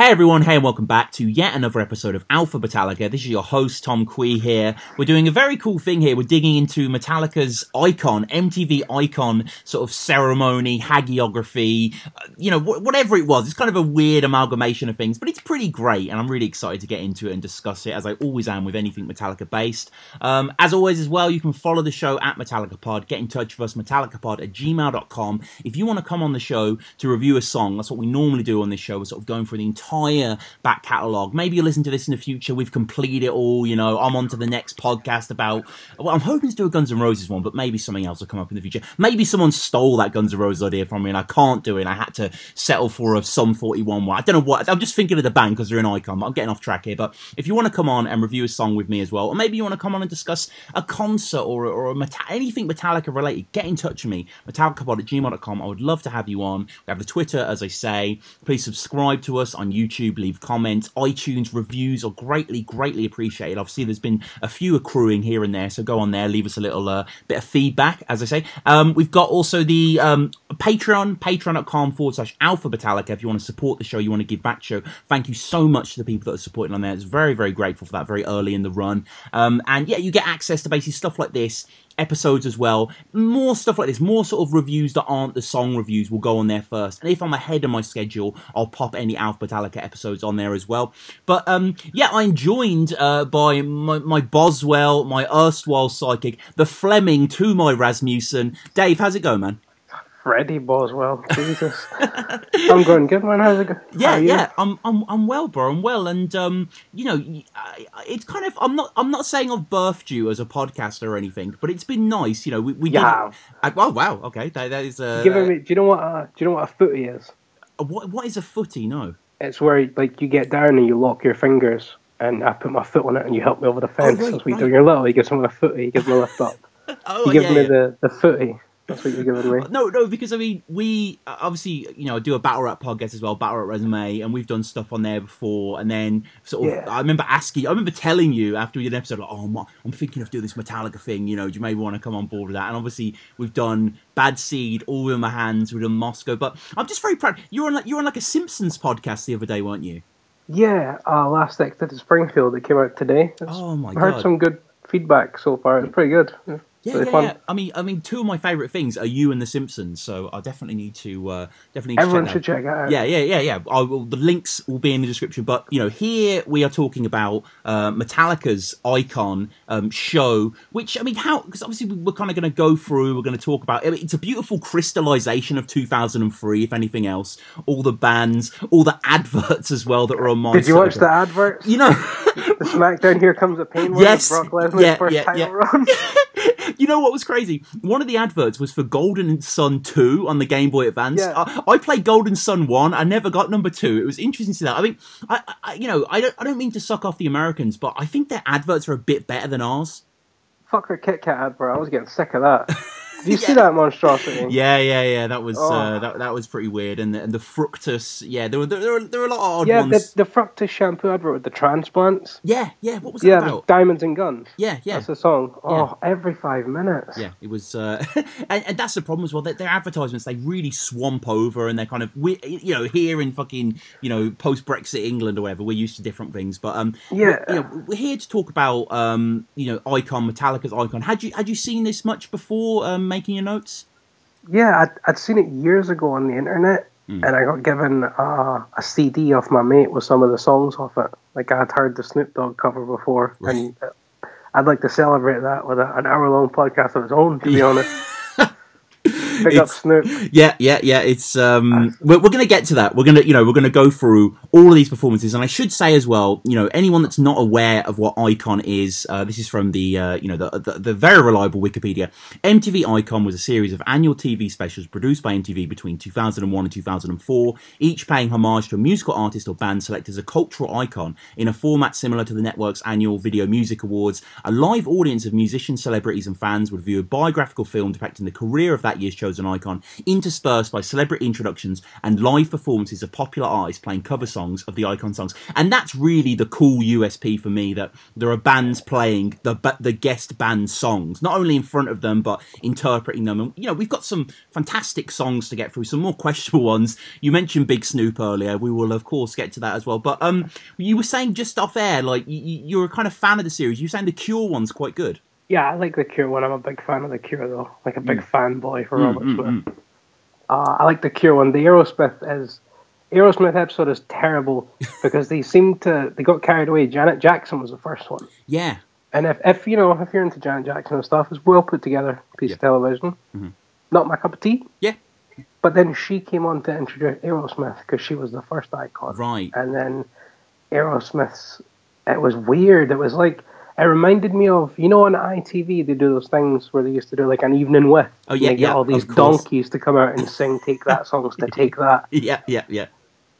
Hey everyone, hey and welcome back to yet another episode of Alphabetallica. This is your host Tom Kwei here. We're doing a very cool thing here. We're digging into Metallica's icon, MTV icon sort of ceremony, hagiography, uh, you know, wh- whatever it was. It's kind of a weird amalgamation of things, but it's pretty great and I'm really excited to get into it and discuss it as I always am with anything Metallica based. Um, as always as well, you can follow the show at Metallica Pod. Get in touch with us, metallicapod at gmail.com. If you want to come on the show to review a song, that's what we normally do on this show. We're sort of going through the entire entire back catalogue. Maybe you'll listen to this in the future. We've completed it all. You know, I'm on to the next podcast about. Well, I'm hoping to do a Guns N' Roses one, but maybe something else will come up in the future. Maybe someone stole that Guns N' Roses idea from me and I can't do it. I had to settle for a Sum 41 one. I don't know what. I'm just thinking of the band because they're an icon. But I'm getting off track here. But if you want to come on and review a song with me as well, or maybe you want to come on and discuss a concert or, or Meta- anything Metallica related, get in touch with me. Metallicapod at gmail.com. I would love to have you on. We have the Twitter, as I say. Please subscribe to us on YouTube, leave comments, iTunes reviews are greatly, greatly appreciated. Obviously, there's been a few accruing here and there, so go on there, leave us a little uh, bit of feedback, as I say. Um, we've got also the um, Patreon, patreon.com forward slash alphabetallica. If you want to support the show, you want to give back show. Thank you so much to the people that are supporting on there. It's very, very grateful for that very early in the run. Um, and yeah, you get access to basically stuff like this episodes as well. More stuff like this, more sort of reviews that aren't the song reviews will go on there first. And if I'm ahead of my schedule, I'll pop any Alphabetallica episodes on there as well. But um, yeah, I'm joined uh, by my, my Boswell, my erstwhile psychic, the Flemming to my Rasmussen. Dave, how's it going, man? Freddie Boswell, Jesus. I'm going good, man. How's it going? Yeah, yeah, I'm, I'm, I'm well, bro. I'm well, and um, you know, it's kind of, I'm not, I'm not saying I've birthed you as a podcaster or anything, but it's been nice. You know, we, we yeah. Did, oh wow, okay, that, that is. Uh, Giving me, do you know what? Uh, do you know what a footy is? What, what is a footy? No. It's where like you get down and you lock your fingers, and I put my foot on it, and you help me over the fence. Oh, right, That's what right. you do. You're little. You give someone a footy. You give them a lift up. oh, you give yeah, me yeah. the the footy. That's what you're giving me. No, no, because I mean, we obviously, you know, do a battle rap podcast as well, battle rap resume, and we've done stuff on there before. And then sort of, Yeah. I remember asking, I remember telling you after we did an episode, like, oh, I'm, I'm thinking of doing this Metallica thing. You know, do you maybe want to come on board with that? And obviously, we've done Bad Seed, All in My Hands, we've done Moscow. But I'm just very proud. You're on like you were on like a Simpsons podcast the other day, weren't you? Yeah, uh, last Exit to Springfield that came out today. It's, Oh my god. I've heard some good feedback so far. It's pretty good. Yeah, really yeah, fun. yeah. I mean, I mean, two of my favorite things are you and The Simpsons. So I definitely need to uh, definitely need to Everyone check should out. check it out. Yeah, yeah, yeah, yeah. I will, the links will be in the description. But you know, here we are talking about uh, Metallica's icon um, show. Which I mean, how? Because obviously we- we're kind of going to go through. We're going to talk about. I mean, it's a beautiful crystallization of 2003. If anything else, all the bands, all the adverts as well that are on my. Did you watch the adverts? You know. the SmackDown Here Comes the Pain? Yes, Brock Lesnar's yeah, first yeah, title yeah. run. You know what was crazy? One of the adverts was for Golden Sun 2 on the Game Boy Advance. Yeah. I, I played Golden Sun 1. I never got number 2. It was interesting to see that. I mean, I, I you know, I don't, I don't mean to suck off the Americans, but I think their adverts are a bit better than ours. Fuck her Kit Kat advert. I was getting sick of that. Did you see that monstrosity? Yeah, yeah, yeah. That was Oh. uh, that, that was pretty weird. And the, and the fructis, yeah, there were there were, there were a lot of odd Yeah, ones. the, the Fructis shampoo advert with the transplants. Yeah, yeah. What was that Yeah, about? Diamonds and Guns. Yeah, yeah. That's the song. Oh, every five minutes. Yeah, it was, uh, and, and that's the problem as well. Their, their advertisements they really swamp over, and they're kind of we, you know, here in fucking you know post Brexit England or whatever, we're used to different things. But um, Yeah. we're, you know, we're here to talk about um, you know, Icon Metallica's Icon. Had you had you seen this much before um, making your notes? Yeah, I'd, I'd seen it years ago on the internet, Hmm. and I got given uh, a CD off my mate with some of the songs off it. Like I'd heard the Snoop Dogg cover before, Right. and I'd like to celebrate that with a, an hour-long podcast of its own. To be honest, big up It's- Snoop. Yeah, yeah, yeah. It's um, we're, we're going to get to that. We're gonna, you know, we're going to go through all of these performances, and I should say as well, you know, anyone that's not aware of what Icon is, uh, this is from the, uh, you know, the, the the very reliable Wikipedia. MTV Icon was a series of annual TV specials produced by MTV between 2001 and 2004, each paying homage to a musical artist or band selected as a cultural icon in a format similar to the network's annual Video Music Awards. A live audience of musicians, celebrities, and fans would view a biographical film depicting the career of that year's chosen shows on Icon, interspersed by celebrity introductions and live performances of popular artists playing cover songs of the Icon songs. And that's really the cool USP for me that there are bands playing the the guest band songs, not only in front of them but interpreting them. And you know, we've got some fantastic songs to get through, some more questionable ones. You mentioned Big Snoop earlier. We will of course get to that as well. But um, you were saying just off air, like you, you're a kind of fan of the series. You were saying the Cure one's quite good. Yeah, I like the Cure one. I'm a big fan of the Cure though, like a big mm. fanboy for mm, Robert mm, Smith. Mm. Uh, I like the Cure one. The Aerosmith is Aerosmith episode is terrible because they seem to they got carried away. Janet Jackson was the first one. Yeah. And if, if you know if you're into Janet Jackson and stuff, it's well put together piece yeah. of television. Mm-hmm. Not my cup of tea. Yeah. But then she came on to introduce Aerosmith because she was the first icon. Right. And then Aerosmith's it was weird. It was like it reminded me of you know on ITV they do those things where they used to do like an evening with. Oh yeah, yeah. all these donkeys to come out and sing "Take That" songs to take that. Yeah, yeah, yeah.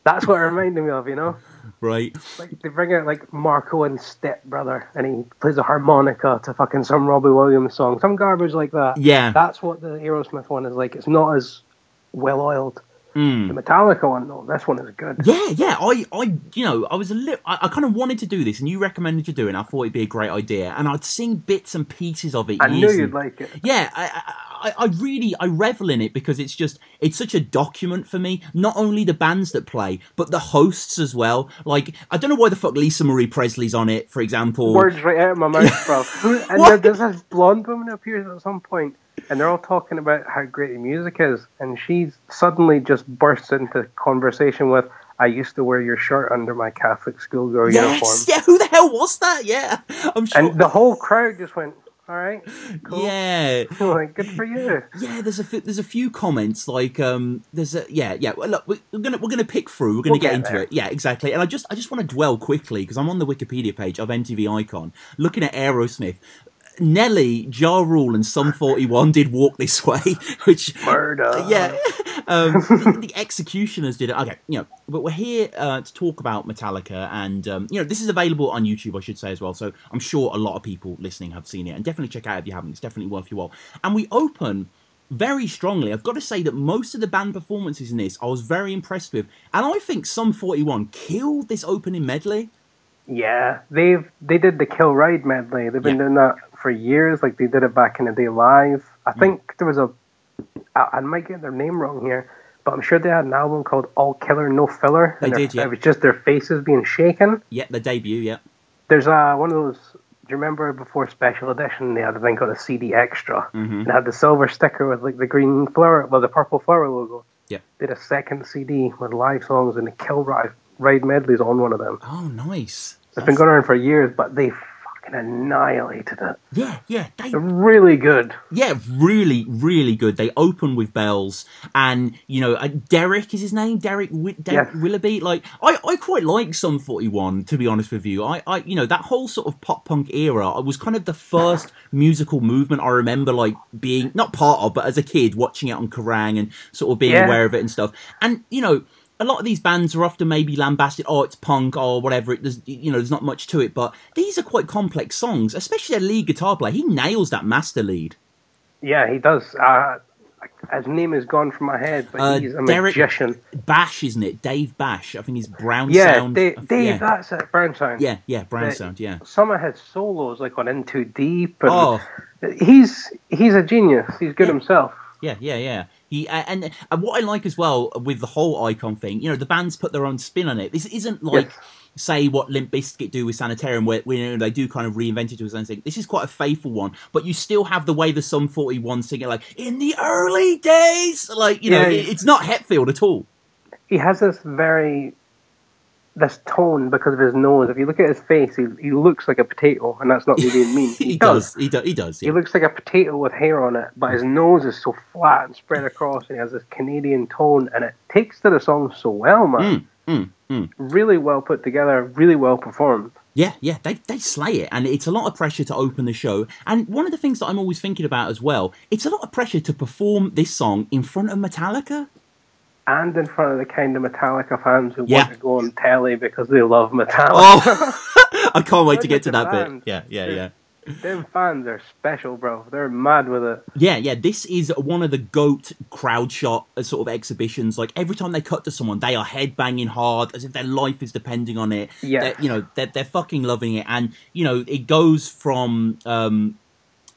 That's what it reminded me of, you know. Right. Like they bring out like Marco and Step Brother, and he plays a harmonica to fucking some Robbie Williams song, some garbage like that. Yeah. That's what the Aerosmith one is like. It's not as well oiled. Mm. The Metallica one, though, this one is good. Yeah, yeah. I, I, you know, I was a little. I, I kind of wanted to do this, and you recommended to do it. and I thought it'd be a great idea, and I'd seen bits and pieces of it. I knew you'd like it. Yeah, I, I, I really, I revel in it because it's just, it's such a document for me. Not only the bands that play, but the hosts as well. Like, I don't know why the fuck Lisa Marie Presley's on it, for example. Words right out of my mouth, bro. and there's this blonde woman who appears at some point and they're all talking about how great the music is, and she suddenly just bursts into conversation with, "I used to wear your shirt under my Catholic schoolgirl yes, uniform." Yeah, who the hell was that? Yeah, I'm sure. And the whole crowd just went, all right, cool. Yeah, like good for you. Yeah, there's a few, there's a few comments like um there's a yeah yeah well, look we're gonna we're gonna pick through we're gonna we'll get, get, into there. it yeah exactly and I just I just want to dwell quickly because I'm on the Wikipedia page of MTV Icon looking at Aerosmith Nelly, Ja Rule, and Sum 41 did Walk This Way, which. Murder. Yeah. Um, the, the, Executioners did it. Okay, you know, but we're here uh, to talk about Metallica, and, um, you know, this is available on YouTube, I should say, as well. So I'm sure a lot of people listening have seen it, and definitely check out if you haven't. It's definitely worth your while. And we open very strongly. I've got to say that most of the band performances in this I was very impressed with, and I think Sum 41 killed this opening medley. Yeah, they've they did the Kill Ride medley. They've been yeah. doing that for years. Like they did it back in the day live. I mm. think there was a. I, I might get their name wrong here, but I'm sure they had an album called All Killer No Filler. They did, yeah. It was just their faces being shaken. Yeah, the debut, yeah. There's uh, one of those. Do you remember before Special Edition they had a thing called a CD Extra mm-hmm. and had the silver sticker with like the green flower, well the purple flower logo. Yeah. Did a second CD with live songs and the Kill Ride, ride medleys on one of them. Oh, nice. It's been going on for years, but they fucking annihilated it. Yeah, yeah. They, really good. Yeah, really, really good. They open with bells, and you know, uh, Deryck is his name, Deryck, Wi- Deryck yes. Willoughby. Like, I, I quite like Sum Forty One. To be honest with you, I, I, you know, that whole sort of pop punk era I was kind of the first musical movement I remember, like being not part of, but as a kid watching it on Kerrang and sort of being yeah. aware of it and stuff. And you know a lot of these bands are often maybe lambasted, oh, it's punk or whatever. It, there's, you know, there's not much to it, but these are quite complex songs, especially their lead guitar player. He nails that master lead. Yeah, he does. Uh, his name is gone from my head, but uh, he's a Derek magician. Bash, isn't it? Dave Baksh. I think he's Brown yeah, Sound. Dave, Dave yeah. that's it. Brown Sound. Yeah, yeah, Brown Sound. Yeah. Some of his solos, like on In Too Deep. And oh, he's he's a genius. He's good yeah. himself. Yeah, yeah, yeah. He and and what I like as well with the whole icon thing, you know, the bands put their own spin on it. This isn't like. Yes. Say what Limp Bizkit do with Sanitarium, where, where you know, they do kind of reinvent it to a certain thing. This is quite a faithful one, but you still have the way the Sum 41 sing it, like in the early days, like you know, yeah, it's not Hetfield at all. He has this very this tone because of his nose. If you look at his face, he, he looks like a potato, and that's not me being mean. He, he does. does. He does. He does. Yeah. He looks like a potato with hair on it, but his nose is so flat and spread across, and he has this Canadian tone, and it takes to the song so well, man. Mm, mm, mm. Really well put together, really well performed. Yeah, yeah, they, they slay it, and it's a lot of pressure to open the show. And one of the things that I'm always thinking about as well, it's a lot of pressure to perform this song in front of Metallica and in front of the kind of Metallica fans who yeah. want to go on telly because they love Metallica. Oh, I can't wait to get to that bit. Yeah, yeah, yeah. Them fans are special, bro. They're mad with it. Yeah, yeah. This is one of the goat crowd shot uh, sort of exhibitions. Like every time they cut to someone, they are headbanging hard as if their life is depending on it. Yeah. They're- you know, they're they're fucking loving it, and you know, it goes from um,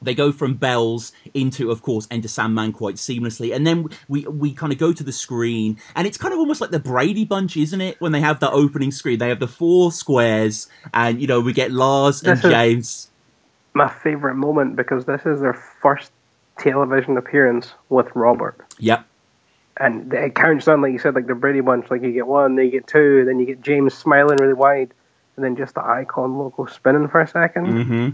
they go from bells into, of course, Enter Sandman quite seamlessly, and then we we kind of go to the screen, and it's kind of almost like the Brady Bunch, isn't it? When they have the opening screen, they have the four squares, and you know we get Lars and This is- James. My favorite moment because this is their first television appearance with Robert. Yep. And it counts down, like you said, like the Brady Bunch. Like you get one, then you get two, then you get James smiling really wide, and then just the icon logo spinning for a 2nd Mm-hmm.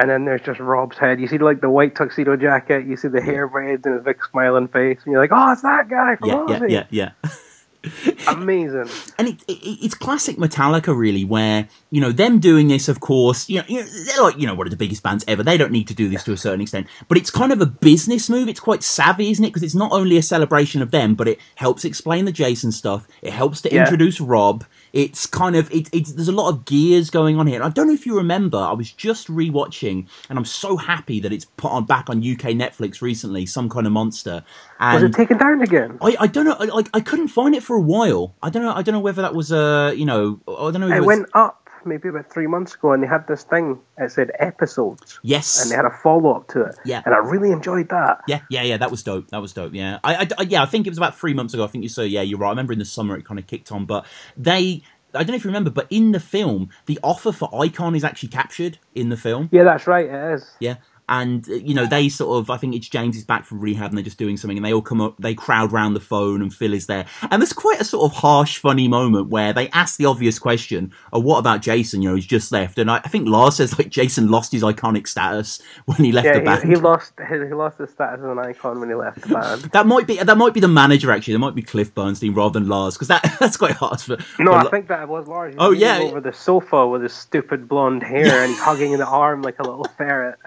And then there's just Rob's head. You see like the white tuxedo jacket, you see the hair braids and his big smiling face, and you're like, oh, it's that guy from Yeah, yeah, Ozzy. yeah, yeah. Amazing. and it, it, it's classic Metallica, really, where you know them doing this. Of course, you know, you know they're like you know one of the biggest bands ever. They don't need to do this to a certain extent, but it's kind of a business move. It's quite savvy, isn't it? Because it's not only a celebration of them, but it helps explain the Jason stuff. It helps to Yeah. introduce Rob. It's kind of it, it's there's a lot of gears going on here. And I don't know if you remember. I was just rewatching, and I'm so happy that it's put on back on UK Netflix recently. Some kind of monster. Was it taken down again? I, I don't know. Like I couldn't find it for a while. I don't know. I don't know whether that was uh you know I don't know. It it was, went up maybe about three months ago, and they had this thing. It said episodes, yes. and they had a follow up to it. Yeah. and I really enjoyed that. yeah, yeah, yeah. That was dope. That was dope. Yeah, I, I- I- yeah, I think it was about three months ago. I think you so. Yeah, you're right. I remember in the summer it kind of kicked on, but they. I don't know if you remember, but in the film, the offer for Icon is actually captured in the film. Yeah, that's right. It is. Yeah. And uh, you know they sort of, I think it's James is back from rehab and they're just doing something, and they all come up, they crowd round the phone, and Phil is there, and there's quite a sort of harsh, funny moment where they ask the obvious question, "Oh, what about Jason? You know, he's just left," and I, I think Lars says like Jason lost his iconic status when he left the band. he, he lost he, lost his status as an icon when he left the band. that might be that might be the manager actually. That might be Cliff Bernstein rather than Lars because that that's quite hard for. No, for I Lo- think that was Lars. Oh, yeah. over the sofa with his stupid blonde hair, and hugging the arm like a little ferret.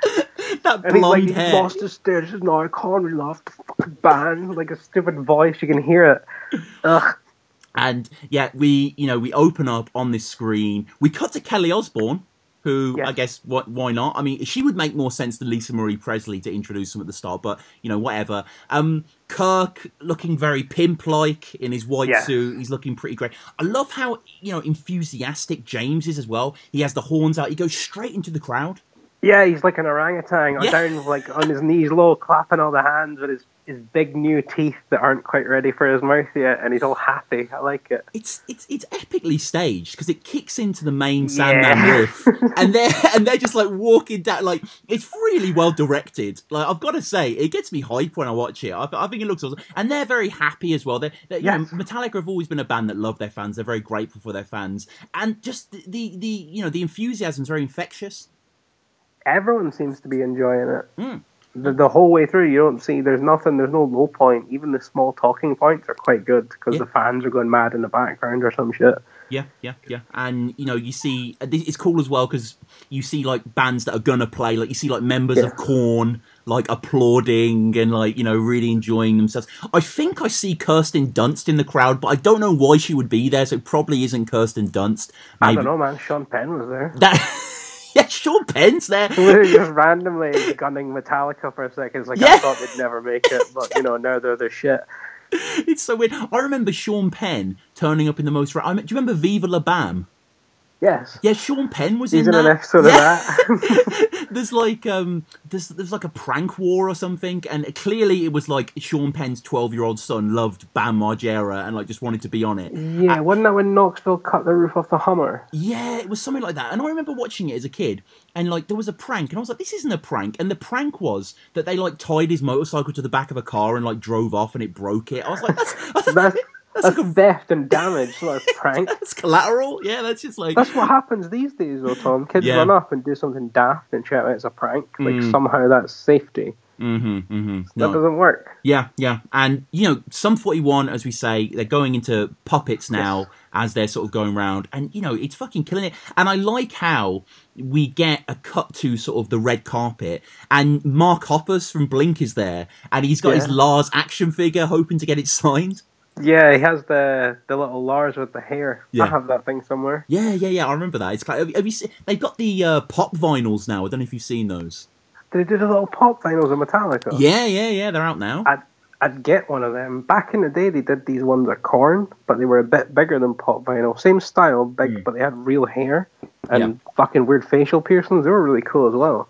That And he's like, blonde he hair. lost his status as an icon. We lost the fucking band. Like a stupid voice, you can hear it. Ugh. And yeah, we you know we open up on this screen. We cut to Kelly Osbourne, who Yes. I guess what why not? I mean, she would make more sense than Lisa Marie Presley to introduce them at the start, but you know whatever. Um, Kirk looking very pimp like in his white suit. He's looking pretty great. I love how you know enthusiastic James is as well. He has the horns out. He goes straight into the crowd. Yeah, he's like an orangutan, Yeah. down like on his knees low, clapping all the hands with his, his big new teeth that aren't quite ready for his mouth yet, and he's all happy. I like it. It's it's it's epically staged because it kicks into the main Sandman Yeah. riff, and they're and they're just like walking down. Like it's really well directed. Like I've got to say, it gets me hype when I watch it. I, I think it looks awesome, and they're very happy as well. They're, they're you know, Metallica have always been a band that love their fans. They're very grateful for their fans, and just the the, the you know the enthusiasm is very infectious. Everyone seems to be enjoying it. Mm. The, the whole way through, you don't see, there's nothing, there's no low point. Even the small talking points are quite good because Yeah. the fans are going mad in the background or some shit. Yeah, yeah, yeah. And you know, you see, uh, it's cool as well because you see like bands that are gonna play. Like you see like members Yeah. of Korn like applauding and like you know really enjoying themselves. I think I see Kirsten Dunst in the crowd, but I don't know why she would be there. So it probably isn't Kirsten Dunst. I don't know, man. Sean Penn was there. that. yeah, Sean Penn's there. Literally just randomly gunning Metallica for a second. It's like Yeah. I thought they'd never make it, but you know now they're the shit. It's so weird. I remember Sean Penn turning up in the most. Ra- I mean, do you remember Viva La Bam? Yes, Yeah, Sean Penn was he's in, in an episode Yeah. of that. there's like um there's there's like a prank war or something and clearly it was like Sean Penn's 12 year old son loved Bam Margera and like just wanted to be on it yeah, wasn't that when Knoxville cut the roof off the Hummer? yeah it was something like that and I remember watching it as a kid and like there was a prank and I was like this isn't a prank and the prank was that they like tied his motorcycle to the back of a car and like drove off and it broke it I was like that's that's, That's that's, like a, theft and damage, not a prank. that's collateral yeah that's just like That's what happens these days, though, Tom. Kids Yeah. run up and do something daft and shout out it's a prank. Like Mm. somehow that's safety. mm-hmm, mm-hmm. That No. doesn't work. Yeah, yeah. And, you know, Sum 41, as we say, they're going into puppets now as they're sort of going around. And, you know, it's fucking killing it. And I like how we get a cut to sort of the red carpet and Mark Hoppus from Blink is there and he's got his Lars action figure hoping to get it signed. Yeah, he has the the little Lars with the hair. Yeah. I have that thing somewhere. Yeah, yeah, yeah. I remember that. It's kind of, have you seen? They've got the uh, pop vinyls now. I don't know if you've seen those. They did a little pop vinyls of Metallica. Yeah, yeah, yeah. They're out now. I'd, I'd get one of them. Back in the day, they did these ones of Korn, but they were a bit bigger than pop vinyl. Same style, big, Mm. but they had real hair and fucking weird facial piercings. They were really cool as well.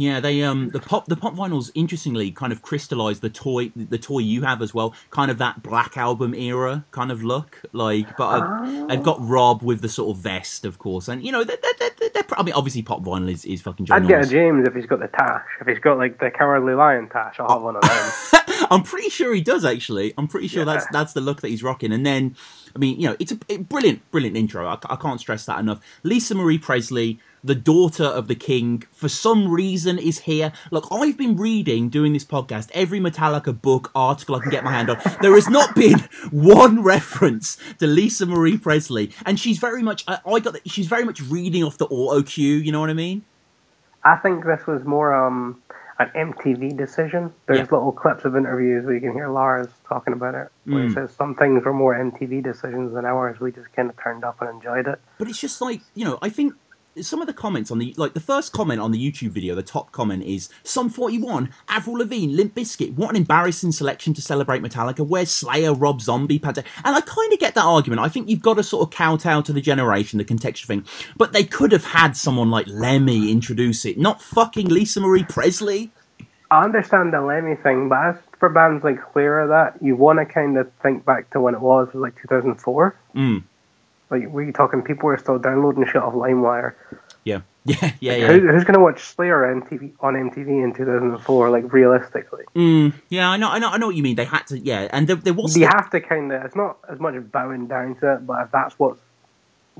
Yeah, they um the pop the pop vinyls interestingly kind of crystallized the toy the toy you have as well, kind of that Black Album era kind of look, like. But Ah. they've got Rob with the sort of vest, of course, and you know they're, they're, they're, they're, I mean, obviously pop vinyl is, is fucking I'd get a. James if he's got the tash. If he's got like the Cowardly Lion tash, I'll have one of them. I'm pretty sure he does actually. I'm pretty sure that's that's the look that he's rocking. And then, I mean, you know, it's a it- brilliant, brilliant intro. I, I can't stress that enough. Lisa Marie Presley, the daughter of the king, for some reason is here. Look, I've been reading doing this podcast every Metallica book article I can get my hand on. There has not been one reference to Lisa Marie Presley, and she's very much. I, I got. She's very much reading off the auto cue. You know what I mean? I think this was more um an MTV decision. There's Yeah. little clips of interviews where you can hear Lars talking about it. Where Mm. he says some things were more MTV decisions than ours. We just kind of turned up and enjoyed it. But it's just like you know, I think some of the comments on the like the first comment on the YouTube video, the top comment is Sum forty one, Avril Lavigne, Limp Bizkit. What an embarrassing selection to celebrate Metallica. Where's Slayer, Rob Zombie, Pantera? And I kind of get that argument. I think you've got to sort of kowtow to the generation, the contextual thing. But they could have had someone like Lemmy introduce it, not fucking Lisa Marie Presley. I understand the Lemmy thing, but as for bands like Clear that, you want to kind of think back to when it was, like 2004. Mm. Like, were you talking people were still downloading shit off LimeWire? Yeah, yeah, yeah, yeah. Who, who's going to watch Slayer on MTV, on MTV in 2004, like, realistically? Mm, yeah, I know, I know, I know what you mean. They had to, yeah, and there, there was You have to kind of, it's not as much of bowing down to it, but if that's what's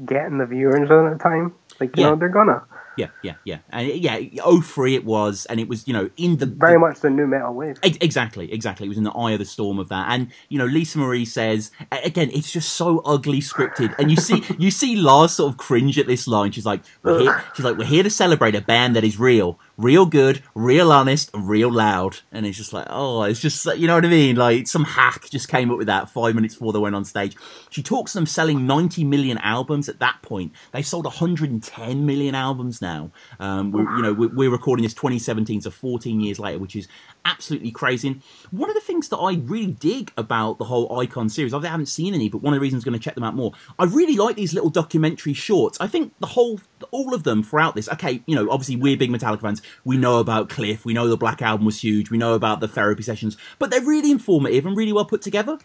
getting the viewers in at the time, like, you Yeah. know, they're gonna. Yeah, yeah, yeah, and yeah, oh three it was, and it was you know in the Very much the new metal wave. Ex- Exactly, exactly. It was in the eye of the storm of that, and you know, Lisa Marie says again, it's just so ugly scripted, and you see, you see Lars sort of cringe at this line. She's like, we're here, she's like, we're here to celebrate a band that is real, real good, real honest, real loud, and it's just like, oh, it's just, you know what I mean? Like some hack just came up with that five minutes before they went on stage. She talks them selling 90 million albums at that point. They've sold 110 million albums now. Um, we're, you know, we're recording this 2017, so 14 years later, which is absolutely crazy. And one of the things that I really dig about the whole Icon series, I haven't seen any, but one of the reasons I'm going to check them out more, I really like these little documentary shorts. I think the whole, all of them throughout this, okay, you know, obviously we're big Metallica fans. We know about Cliff. We know the Black Album was huge. We know about the therapy sessions, but they're really informative and really well put together.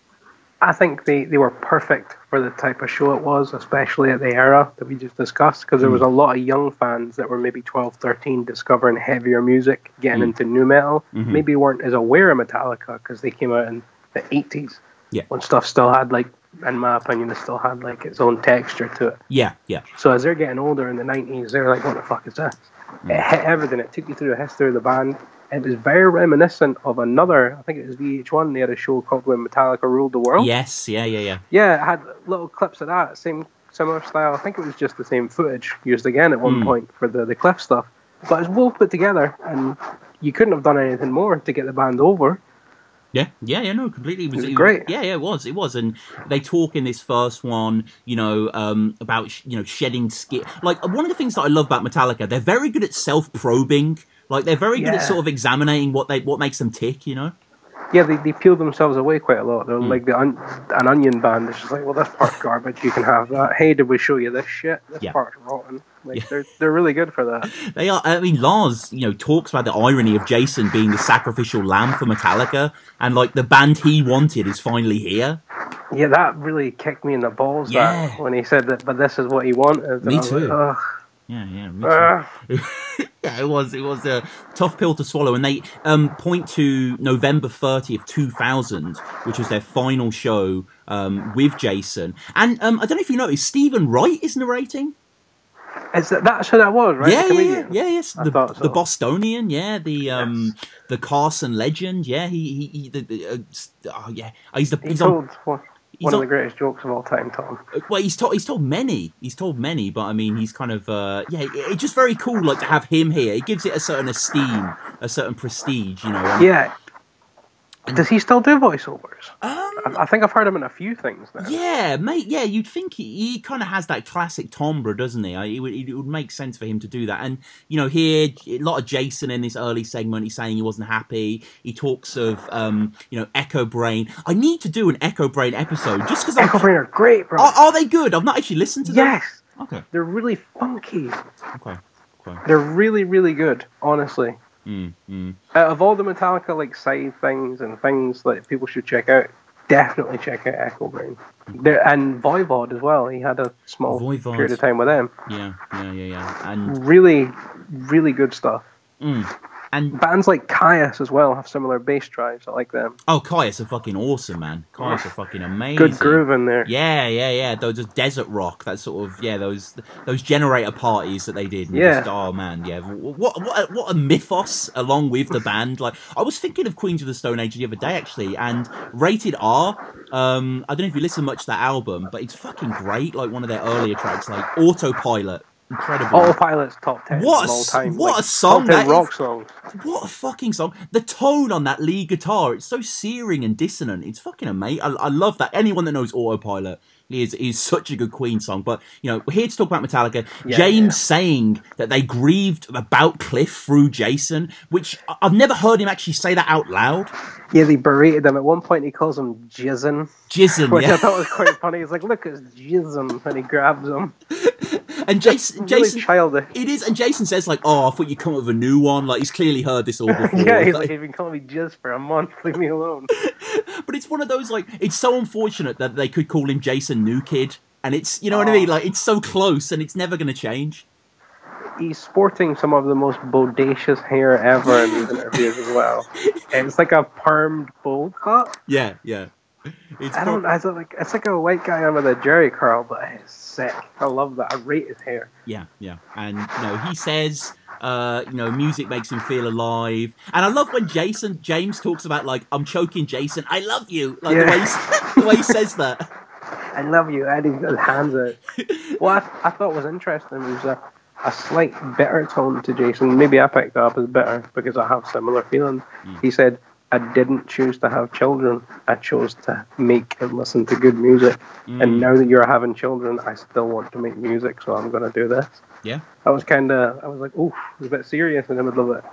I think they, they were perfect for the type of show it was, especially at the era that we just discussed, because there was a lot of young fans that were maybe 12, 13, discovering heavier music, getting Mm. into new metal, Mhm. maybe weren't as aware of Metallica because they came out in the 80s Yeah. when stuff still had, like, in my opinion, it still had, like, its own texture to it. Yeah, yeah. So as they're getting older in the 90s, they're like, what the fuck is this? It hit everything. It took you through the history of the band. It was very reminiscent of another, I think it was VH1, they had a show called When Metallica Ruled the World. Yes, yeah, yeah, yeah. Yeah, it had little clips of that, same similar style. I think it was just the same footage used again at one Hmm. point for the, the Cliff stuff. But it's well put together, and you couldn't have done anything more to get the band over. Yeah, yeah, yeah, no, completely. It was, It was great. Yeah, yeah, it was, it was, and they talk in this first one, you know, um, about sh- you know shedding skin. Like one of the things that I love about Metallica, they're very good at self-probing. Like they're very good at sort of examining what they what makes them tick. You know. Yeah, they, they peel themselves away quite a lot. They're Hmm. like the un- an onion band. It's just like, well, this part's garbage. You can have that. Hey, did we show you this shit? This Yeah. part's rotten. Like Yeah. they're they're really good for that. They are. I mean, Lars, you know, talks about the irony of Jason being the sacrificial lamb for Metallica, and like the band he wanted is finally here. Yeah, that really kicked me in the balls. Yeah. That when he said that, but this is what he wanted. Me I was like, too. "Ugh, Yeah, yeah. ugh." yeah, it was it was a tough pill to swallow, and they um, point to November thirtieth, two thousand, which was their final show um, with Jason. And um, I don't know if you noticed, Steven Wright is narrating. Is that that's who that was, right? yeah, yeah, yeah, yeah, yes, the, so. the Bostonian, yeah, the um, Yes. the Carson legend, yeah, he he, he the, the, uh, oh, yeah, he's the He he's on told one, he's one of the greatest jokes of all time, Tom. well, he's told he's told many. He's told many, but I mean, he's kind of uh, yeah. it- It's just very cool, like to have him here. It gives it a certain esteem, a certain prestige, you know. and- Yeah, Does he still do voiceovers? Um, I, I think I've heard him in a few things now. Yeah, mate. Yeah, you'd think he, he kind of has that classic timbre, doesn't he? I, it, would, it would make sense for him to do that. And you know, here a lot of Jason in this early segment. He's saying he wasn't happy. He talks of um, you know Echobrain. I need to do an Echobrain episode just because. Echobrain are great, bro. Are, are, they good? I've not actually listened to them. Yes. Okay. They're really funky. Okay. okay. They're really, really good. Honestly. Mm, mm. Out of all the Metallica like side things and things that people should check out, definitely check out Echobrain. There and Voivod as well. He had a small Voivod. period of time with them. Yeah, yeah, yeah, yeah. And Really, really good stuff. mm. And Bands like Kyuss as well have similar bass drives. I like them. oh, Kyuss are fucking awesome, man. Kyuss are fucking amazing. Good groove in there. Yeah, yeah, yeah. Those are desert rock. That sort of yeah. Those those generator parties that they did. Yeah. Just, oh man, yeah. What what a, what a mythos along with the band. Like I was thinking of Queens of the Stone Age the other day actually, and Rated R. Um, I don't know if you listen much to that album, but it's fucking great. Like one of their earlier tracks, like Autopilot. Incredible. Autopilot's top ten What a of all time. what like, a song Top rock songs. What a fucking song! The tone on that lead guitar, it's so searing and dissonant. It's fucking amazing. I, I love that. Anyone that knows Autopilot is is such a good Queen song. But you know, we're here to talk about Metallica. Yeah, James yeah. saying that they grieved about Cliff through Jason, which I've never heard him actually say that out loud. Yeah, they berated them At one point, he calls him Jizzin, Jizzin, which I thought was quite funny. He's like, "Look, it's Jizzin," and he grabs him. And Jason, Really Jason, childish. it is. And Jason says like, "Oh, I thought you'd come up with a new one." Like he's clearly heard this all before. yeah, he's Like- like, "You've been calling me Jizz for a month. Leave me alone." But it's one of those like it's so unfortunate that they could call him Jason New Kid, and it's you know what I mean. Oh. Like it's so close, and it's never going to change. He's sporting some of the most bodacious hair ever in these interviews as well. And it's like a permed bowl cut. Yeah, yeah. It's I don't. I don't like. It's like a white guy with a Jerry curl, but it's sick. I love that. I rate his hair. Yeah, yeah. And you know, he says, uh, you know, music makes him feel alive. And I love when Jason James talks about like, I'm choking Jason. I love you. Like the way he, the way he says that. I love you. And he's got his hands out. What I, I thought was interesting was a, a slight bitter tone to Jason. Maybe I picked up as bitter because I have similar feelings. Mm. He said, I didn't choose to have children. I chose to make and listen to good music. Mm. And now that you're having children, I still want to make music, so I'm going to do this. Yeah. I was kind of, I was like, was a bit serious in the middle of it.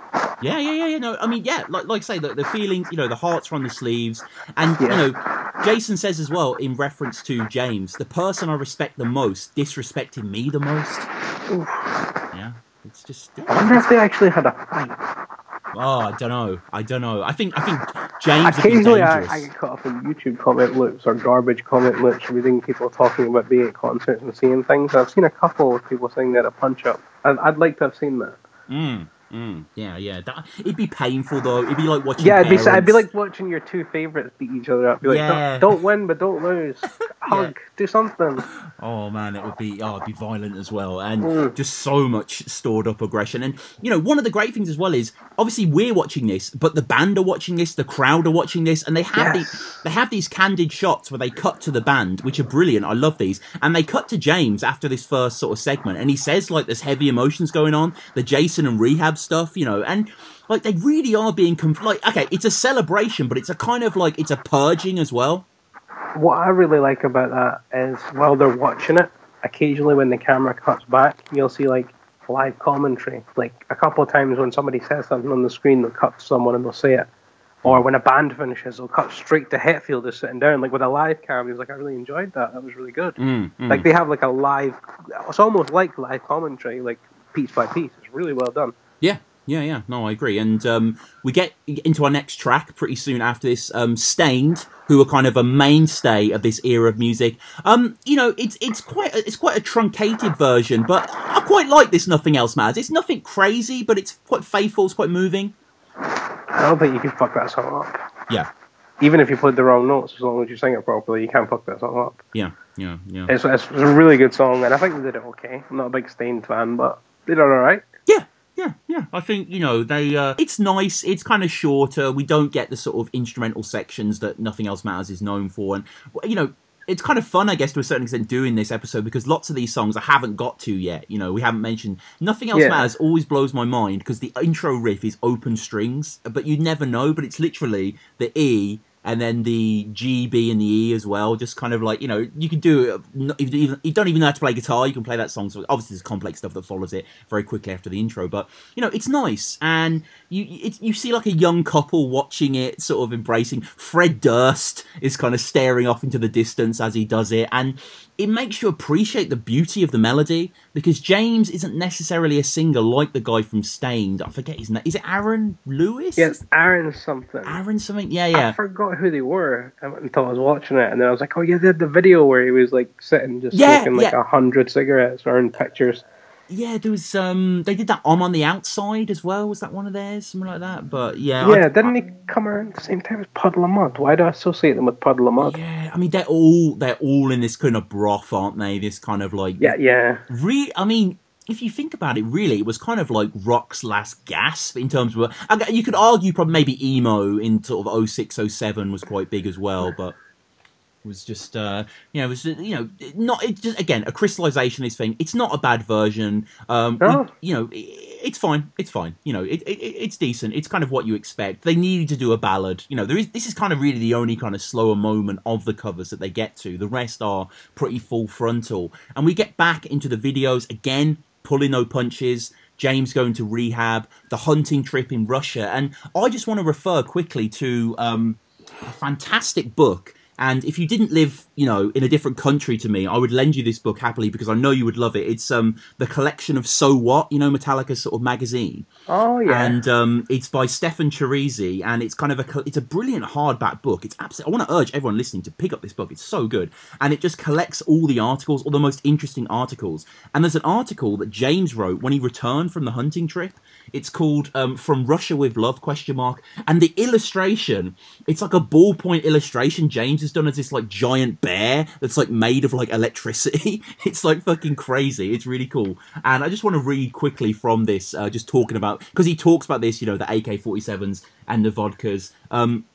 Yeah, yeah, yeah, yeah. No, I mean, yeah, like, like I say, the, the feelings, you know, the hearts are on the sleeves. And, you know, Jason says as well, in reference to James, the person I respect the most disrespected me the most. Oof. Yeah. It's just. I wonder if they actually had a fight. Oh, I don't know. I don't know. I think I think James Occasionally, I. I get caught up in YouTube comment loops or garbage comment loops, reading people talking about being at concerts and seeing things. I've seen a couple of people saying that a punch up. I'd, I'd like to have seen that. Mm, mm, yeah, yeah. That, it'd be painful though. It'd be like watching. Yeah, it'd be, parents. it'd be like watching your two favorites beat each other up. Be like, Yeah. don't, don't win, but don't lose. Hug, do something. Oh man, it would be. Oh, it'd be violent as well, and Mm. just so much stored up aggression. And you know, one of the great things as well is obviously we're watching this, but the band are watching this, the crowd are watching this, and they have Yes. these they have these candid shots where they cut to the band, which are brilliant. I love these, and they cut to James after this first sort of segment, and he says like there's heavy emotions going on, the Jason and rehab stuff, you know, and. Like they really are being conf- like okay, it's a celebration, but it's a kind of like it's a purging as well. What I really like about that is while they're watching it, occasionally when the camera cuts back, you'll see like live commentary. Like a couple of times when somebody says something on the screen, they'll cut to someone and they'll say it. Or when a band finishes, they'll cut straight to Hetfield just sitting down. Like with a live cam, he was like, I really enjoyed that. That was really good. Mm, mm. Like they have like a live, it's almost like live commentary, like piece by piece. It's really well done. Yeah, yeah, yeah. No, I agree. And um, we get into our next track pretty soon after this. Um, Staind, who are kind of a mainstay of this era of music. Um, you know, it's it's quite a, it's quite a truncated version, but I quite like this. Nothing else matters. It's nothing crazy, but it's quite faithful. It's quite moving. I don't think you can fuck that song up. Yeah, Even if you played the wrong notes, as long as you sing it properly, you can't fuck that song up. yeah, yeah, yeah. It's, it's a really good song, and I think they did it okay. I'm not a big Staind fan, but they did it all right. Yeah, yeah. I think you know they. Uh, it's nice. It's kind of shorter. We don't get the sort of instrumental sections that nothing else matters is known for, and you know. it's kind of fun, I guess, to a certain extent, doing this episode because lots of these songs I haven't got to yet. You know, we haven't mentioned. Nothing else Yeah. matters. Always blows my mind because the intro riff is open strings, but you never know. But it's literally the E and then the G, B, and the E as well. Just kind of like you know, you can do it. You don't even know how to play guitar. You can play that song. So obviously, there's complex stuff that follows it very quickly after the intro. But you know, it's nice, and you it, you see like a young couple watching it, sort of embracing. Fred Durst is kind of staring off into the distance as he does it, and it makes you appreciate the beauty of the melody because James isn't necessarily a singer like the guy from Staind. I forget his name. Is it Aaron Lewis? Yes, Aaron something. Aaron something. Yeah, yeah. I forgot who they were um, until I was watching it, and then I was like, "Oh yeah, they had the video where he was like sitting just Yeah, smoking like yeah. a hundred cigarettes or in pictures." Yeah, there was um they did that I'm on the outside as well. Was that one of theirs? Something like that. But yeah, I- Yeah, didn't he come around at the same time as Puddle of Mudd? Why do I associate them with Puddle of Mudd? Yeah, I mean they're all they're all in this kind of broth, aren't they? This kind of like Yeah, yeah. Re- I mean, if you think about it, really, it was kind of like rock's last gasp in terms of. You could argue probably maybe emo in sort of 06, 07 was quite big as well, but was just uh you know it was you know not it just again a crystallization of this thing. It's not a bad version. Um we- you know i- it's fine. It's fine. You know it, it it's decent. It's kind of what you expect. They needed to do a ballad. You know there is this is kind of really the only kind of slower moment of the covers that they get to. The rest are pretty full frontal. And we get back into the videos again pulling no punches. James going to rehab, the hunting trip in Russia, and I just want to refer quickly to um, a fantastic book. And if you didn't live, you know, in a different country to me, I would lend you this book happily because I know you would love it. It's um the collection of So What, you know, Metallica's sort of magazine, Oh yeah. and um, it's by Steffan Chirazi, and it's kind of a it's a brilliant hardback book. It's absolutely. I want to urge everyone listening to pick up this book. It's so good, and it just collects all the articles, all the most interesting articles. And there's an article that James wrote when he returned from the hunting trip. It's called um, "From Russia with Love?" question mark, and the illustration. It's like a ballpoint illustration James has done as this like giant bear that's like made of like electricity. it's like fucking crazy. It's really cool. And I just want to read quickly from this, uh, just talking about because he talks about this, you know, the AK-47s and the vodkas. Um,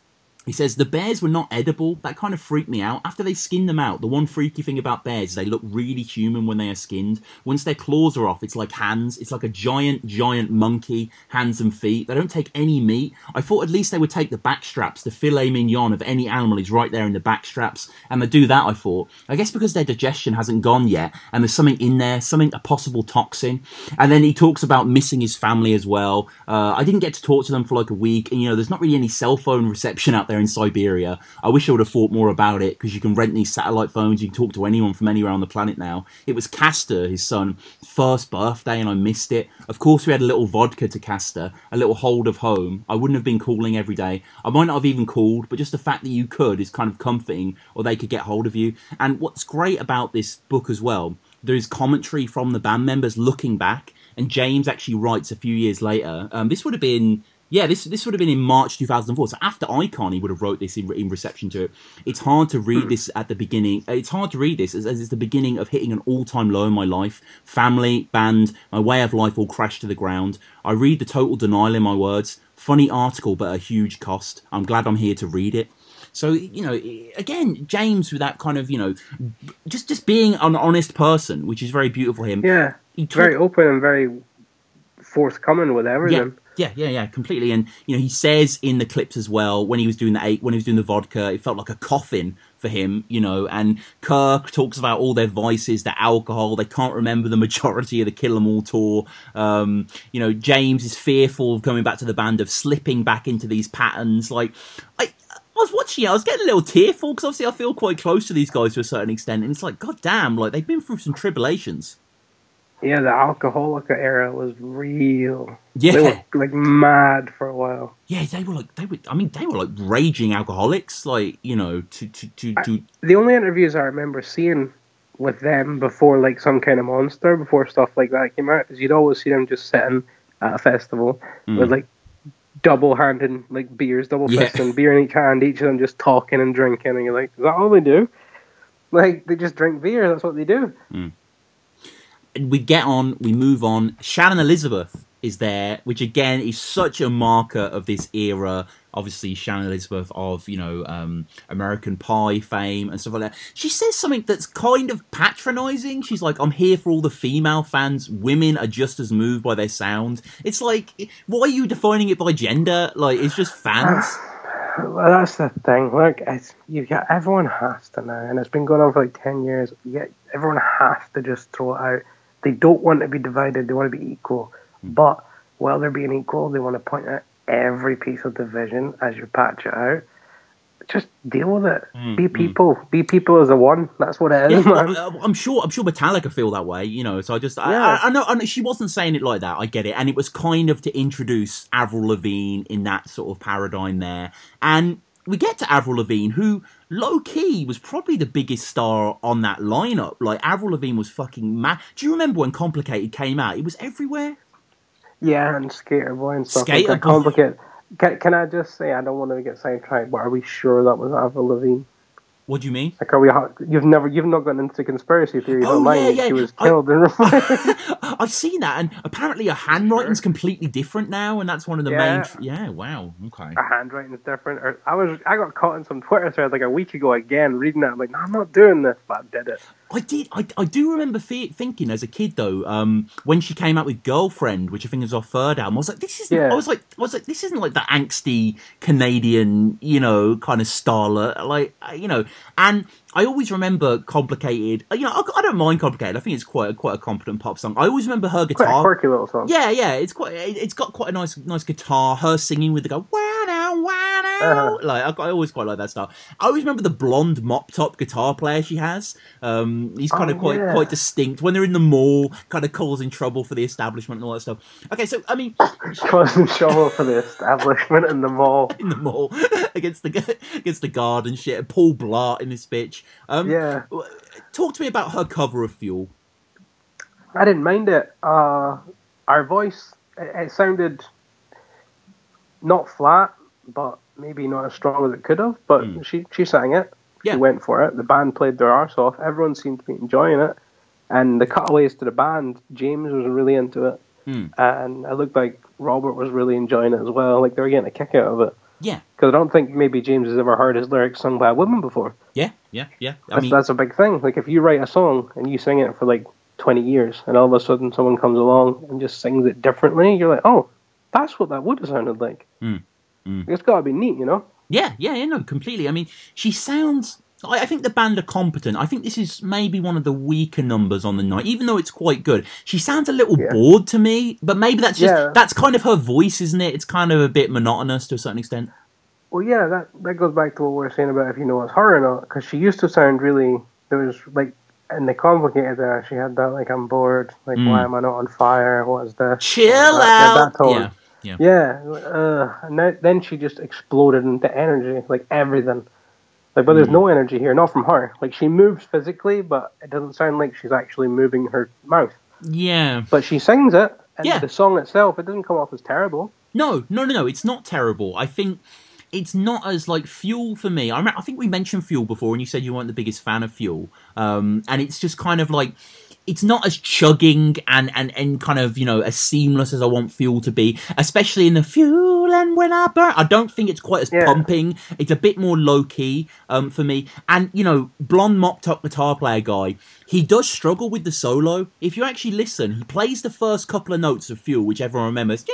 he says the bears were not edible. That kind of freaked me out. After they skinned them out, the one freaky thing about bears is they look really human when they are skinned. Once their claws are off, it's like hands. It's like a giant, giant monkey, hands and feet. They don't take any meat. I thought at least they would take the back straps. The filet mignon of any animal is right there in the back straps. And they do that, I thought. I guess because their digestion hasn't gone yet and there's something in there, something, a possible toxin. And then he talks about missing his family as well. Uh, I didn't get to talk to them for like a week. And, you know, there's not really any cell phone reception out there in Siberia. I wish I would have thought more about it because you can rent these satellite phones. You can talk to anyone from anywhere on the planet now. It was Castor, his son, first birthday, and I missed it. Of course, we had a little vodka to Castor, a little hold of home. I wouldn't have been calling every day. I might not have even called, but just the fact that you could is kind of comforting, or they could get hold of you. And what's great about this book as well, there is commentary from the band members looking back. And James actually writes a few years later. Um, this would have been yeah, this this would have been in March 2004. So after Icon, he would have wrote this in, in reception to it. It's hard to read hmm. this at the beginning. It's hard to read this as, as it's the beginning of hitting an all time low in my life. Family, band, my way of life all crashed to the ground. I read the total denial in my words. Funny article, but a huge cost. I'm glad I'm here to read it. So you know, again, James with that kind of you know, just just being an honest person, which is very beautiful. Him, yeah. he talk- Very open and very forthcoming with everything. Yeah, yeah, yeah, yeah, completely. And you know, he says in the clips as well when he was doing the eight, when he was doing the vodka, it felt like a coffin for him. You know, and Kirk talks about all their vices, the alcohol. They can't remember the majority of the Kill 'Em All tour. Um, you know, James is fearful of coming back to the band, of slipping back into these patterns. Like, I. I was watching it, I was getting a little tearful because obviously I feel quite close to these guys to a certain extent, and it's like, god damn, like they've been through some tribulations. Yeah, the alcoholic era was real. Yeah. They were like mad for a while. Yeah, they were like they were. I mean, they were like raging alcoholics. Like you know, to to to, to The only interviews I remember seeing with them before like some kind of monster, before stuff like that came out, is you'd always see them just sitting at a festival hmm. with like double handing like beers, double Yeah. fisting beer in each hand, each of them just talking and drinking, and you're like, is that all they do? Like they just drink beer. That's what they do. Hmm. We get on, we move on. Shannon Elizabeth is there, which again is such a marker of this era. Obviously, Shannon Elizabeth of you know um, American Pie fame and stuff like that. She says something that's kind of patronising. She's like, "I'm here for all the female fans. Women are just as moved by their sound." It's like, why are you defining it by gender? Like, it's just fans. Well, that's the thing. Look, it's, you got everyone has to now, and it's been going on for like ten years. Yet everyone has to just throw it out. They don't want to be divided. They want to be equal. Mm. But while they're being equal, they want to point at every piece of division as you patch it out. Just deal with it. Mm, be people. Mm. Be people as a one. That's what it is, yeah, man. Uh, I'm sure. I'm sure Metallica feel that way. You know. So I just. Yeah. I, I, know, I know. She wasn't saying it like that. I get it. And it was kind of to introduce Avril Lavigne in that sort of paradigm there. And we get to Avril Lavigne, who low key was probably the biggest star on that lineup. Like Avril Lavigne was fucking mad. Do you remember when Complicated came out? It was everywhere. Yeah, and Skater Boy and stuff Skater like Complicated. Can, can I just say I don't want to get sidetracked, but are we sure that was Avril Lavigne? What do you mean? Like, are we? You've never, you've not gotten into conspiracy theories oh, online. Yeah, yeah. She was killed I, I've seen that, and apparently her handwriting's completely different now, and that's one of the yeah. main. Yeah, wow, okay. Her handwriting is different. Or I was, I got caught in some Twitter thread like a week ago again, reading that. I'm like, no, I'm not doing this, but I did it. I did. I, I do remember thinking as a kid though, um, when she came out with Girlfriend, which I think is our third album, I was like, this isn't. Yeah. I was like, I was like, this isn't like the angsty Canadian, you know, kind of starlet, like you know. And I always remember complicated. You know, I, I, don't mind complicated. I think it's quite a, quite a competent pop song. I always remember her guitar. Quite a quirky little song. Yeah, yeah. It's quite. It's got quite a nice nice guitar. Her singing with the go wow wow. Uh-huh. Like I, always quite like that stuff. I always remember the blonde mop top guitar player she has. Um, he's kind oh, of quite yeah. quite distinct when they're in the mall, kind of causing trouble for the establishment and all that stuff. Okay, so I mean, causing trouble for the establishment in the mall. In the mall against the against the guard and shit. And Paul Blart in this bitch. Um, yeah. Talk to me about her cover of Fuel. I didn't mind it. Uh, our voice, it, it sounded not flat, but maybe not as strong as it could have. But mm. she she sang it. Yeah. She went for it. The band played their arse off. Everyone seemed to be enjoying it. And the cutaways to the band, James was really into it. Mm. And it looked like Robert was really enjoying it as well. Like they were getting a kick out of it. Yeah. Because I don't think maybe James has ever heard his lyrics sung by a woman before. Yeah, yeah, yeah. I that's, mean, that's a big thing. Like if you write a song and you sing it for like 20 years and all of a sudden someone comes along and just sings it differently, you're like, oh, that's what that would have sounded like. Mm. Mm. It's got to be neat, you know? Yeah, yeah, yeah, no, completely. I mean, she sounds. I, I think the band are competent. I think this is maybe one of the weaker numbers on the night, even though it's quite good. She sounds a little yeah. bored to me, but maybe that's just yeah. that's kind of her voice, isn't it? It's kind of a bit monotonous to a certain extent. Well, yeah, that that goes back to what we were saying about if you know it's her or not, because she used to sound really. There was like and the complicated there. She had that like I'm bored, like mm. why am I not on fire? What is this? Chill that, out. That yeah, yeah. Yeah, uh, and then she just exploded into energy, like everything. Like, but there's mm. no energy here, not from her. Like she moves physically, but it doesn't sound like she's actually moving her mouth. Yeah. But she sings it, and yeah. the song itself, it doesn't come off as terrible. No, no, no, no. It's not terrible. I think it's not as like fuel for me. I, I think we mentioned fuel before, and you said you weren't the biggest fan of fuel. Um, and it's just kind of like it's not as chugging and, and, and kind of, you know, as seamless as I want Fuel to be, especially in the Fuel and When I Burn. I don't think it's quite as yeah. pumping. It's a bit more low key um, for me. And, you know, blonde mopped up guitar player guy, he does struggle with the solo. If you actually listen, he plays the first couple of notes of Fuel, which everyone remembers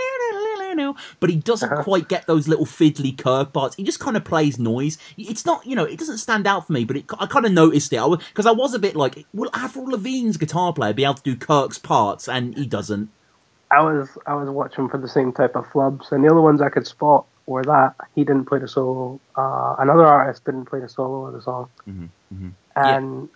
know, but he doesn't uh-huh. quite get those little fiddly Kirk parts. He just kind of plays noise. It's not, you know, it doesn't stand out for me, but it, I kind of noticed it because I, I, was a bit like, will Avril Lavigne's guitar player be able to do Kirk's parts, and he doesn't. I was I was watching for the same type of flubs, and the other ones I could spot were that he didn't play the solo. Uh, another artist didn't play the solo of the song, mm-hmm, mm-hmm. and yeah.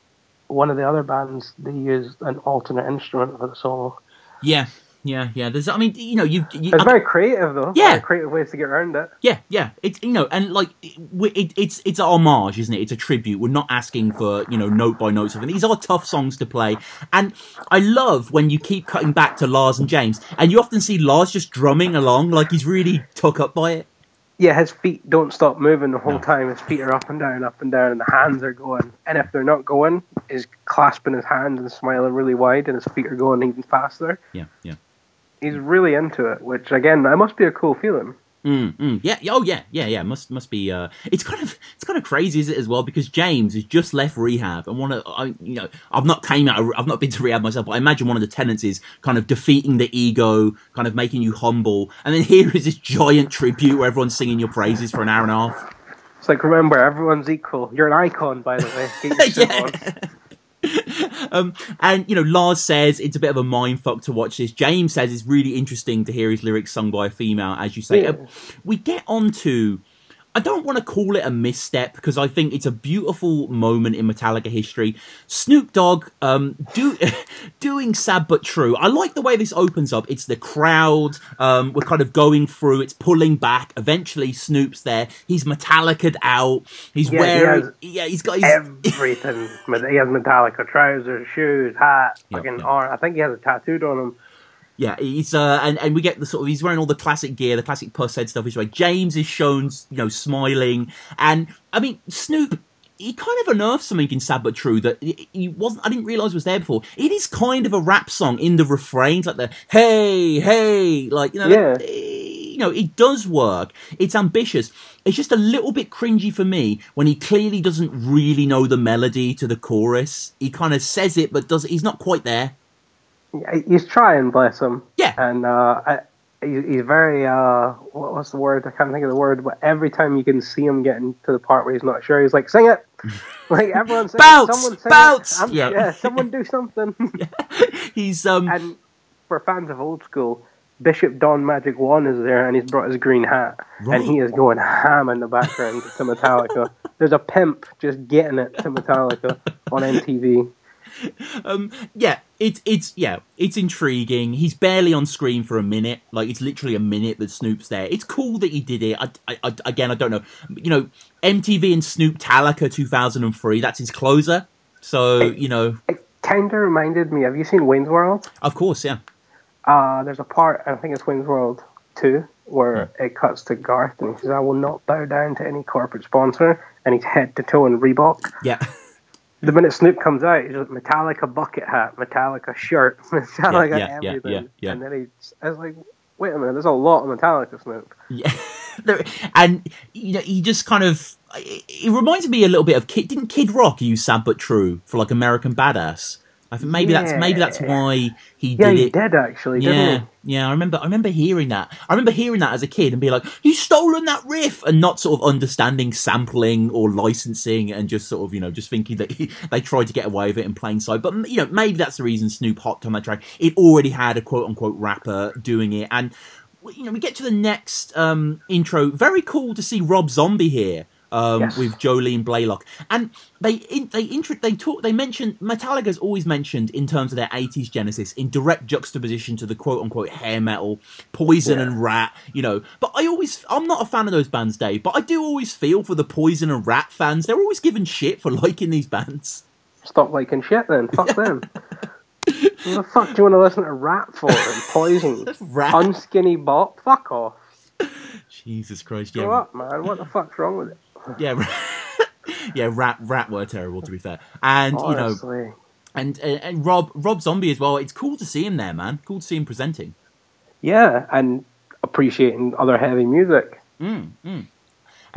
one of the other bands they used an alternate instrument for the solo. Yeah, yeah, yeah. There's, I mean, you know, you. you it's I, very creative though. Yeah, very creative ways to get around it. Yeah, yeah. It's you know, and like it, it's it's a homage, isn't it? It's a tribute. We're not asking for you know note by note something. These are tough songs to play, and I love when you keep cutting back to Lars and James, and you often see Lars just drumming along like he's really took up by it. Yeah, his feet don't stop moving the whole no. time. His feet are up and down, up and down, and the hands are going. And if they're not going, he's clasping his hands and smiling really wide, and his feet are going even faster. Yeah, yeah. He's really into it, which again, that must be a cool feeling. Mm, mm, yeah. Oh, yeah. Yeah. Yeah. Must must be. Uh, it's kind of it's kind of crazy, is it as well? Because James has just left rehab and one of I, you know I've not came out. I've not been to rehab myself, but I imagine one of the tenants is kind of defeating the ego, kind of making you humble. And then here is this giant tribute where everyone's singing your praises for an hour and a half. It's like remember, everyone's equal. You're an icon, by the way. Yeah. um, and you know, Lars says it's a bit of a mind fuck to watch this. James says it's really interesting to hear his lyrics sung by a female, as you say. Yeah. Uh, we get on to I don't want to call it a misstep because I think it's a beautiful moment in Metallica history. Snoop Dogg um, do, doing sad but true. I like the way this opens up. It's the crowd. Um, we're kind of going through. It's pulling back. Eventually, Snoop's there. He's Metallica'd out. He's yeah, wearing. He yeah, he's got his... everything. he has Metallica trousers, shoes, hat, yep, fucking yep. arm. I think he has a tattooed on him. Yeah, he's uh, and and we get the sort of he's wearing all the classic gear, the classic puss head stuff. He's right. James is shown, you know, smiling, and I mean Snoop. He kind of unearthed something in Sad But True that he wasn't. I didn't realize was there before. It is kind of a rap song in the refrains, like the "Hey, hey," like you know, yeah. Like, you know, it does work. It's ambitious. It's just a little bit cringy for me when he clearly doesn't really know the melody to the chorus. He kind of says it, but does he's not quite there he's trying, bless him. Yeah. And uh, I, he's very uh, what's the word? I can't think of the word. But every time you can see him getting to the part where he's not sure, he's like, "Sing it!" like everyone sing bounce, it. Someone sing bounce. It. Yeah. yeah, someone do something. yeah. He's um. And for fans of old school, Bishop Don Magic Juan is there, and he's brought his green hat, right. and he is going ham in the background to Metallica. There's a pimp just getting it to Metallica on MTV. Um, yeah, it's it's yeah, it's intriguing. He's barely on screen for a minute. Like it's literally a minute that Snoop's there. It's cool that he did it. I, I, I again, I don't know. You know, MTV and Snoop Talica 2003. That's his closer. So it, you know, it kind of reminded me. Have you seen Wayne's World? Of course, yeah. Uh, there's a part. I think it's Wayne's World two where yeah. it cuts to Garth and he says, "I will not bow down to any corporate sponsor," and he's head to toe in Reebok. Yeah. the minute Snoop comes out, he's like Metallica bucket hat, Metallica shirt, Metallica yeah, yeah, everything. Yeah, yeah, and then he's, I was like, wait a minute, there's a lot of Metallica Snoop. Yeah, and you know, he just kind of, it reminds me a little bit of Kid. Didn't Kid Rock use "Sad but True" for like American Badass? I think maybe yeah. that's maybe that's why he yeah, did he it. did actually. Yeah, yeah. I remember. I remember hearing that. I remember hearing that as a kid and be like, "He's stolen that riff," and not sort of understanding sampling or licensing, and just sort of you know just thinking that he, they tried to get away with it in plain sight. But you know maybe that's the reason Snoop hopped on that track. It already had a quote unquote rapper doing it, and you know we get to the next um, intro. Very cool to see Rob Zombie here um, yes. with Jolene Blalock, and they in, they intro, they talk they mentioned Metallica's always mentioned in terms of their '80s genesis in direct juxtaposition to the quote unquote hair metal, Poison yeah. and Ratt, you know. But I always I'm not a fan of those bands, Dave. But I do always feel for the Poison and Ratt fans. They're always given shit for liking these bands. Stop liking shit then. Fuck them. what the fuck do you want to listen to Ratt for? And Poison, Ratt. Unskinny Bop. Fuck off. Jesus Christ! Yeah. what man. What the fuck's wrong with it? yeah, yeah, Ratt Ratt were terrible to be fair, and Honestly. you know, and, and and Rob Rob Zombie as well. It's cool to see him there, man. Cool to see him presenting. Yeah, and appreciating other heavy music. Mm, mm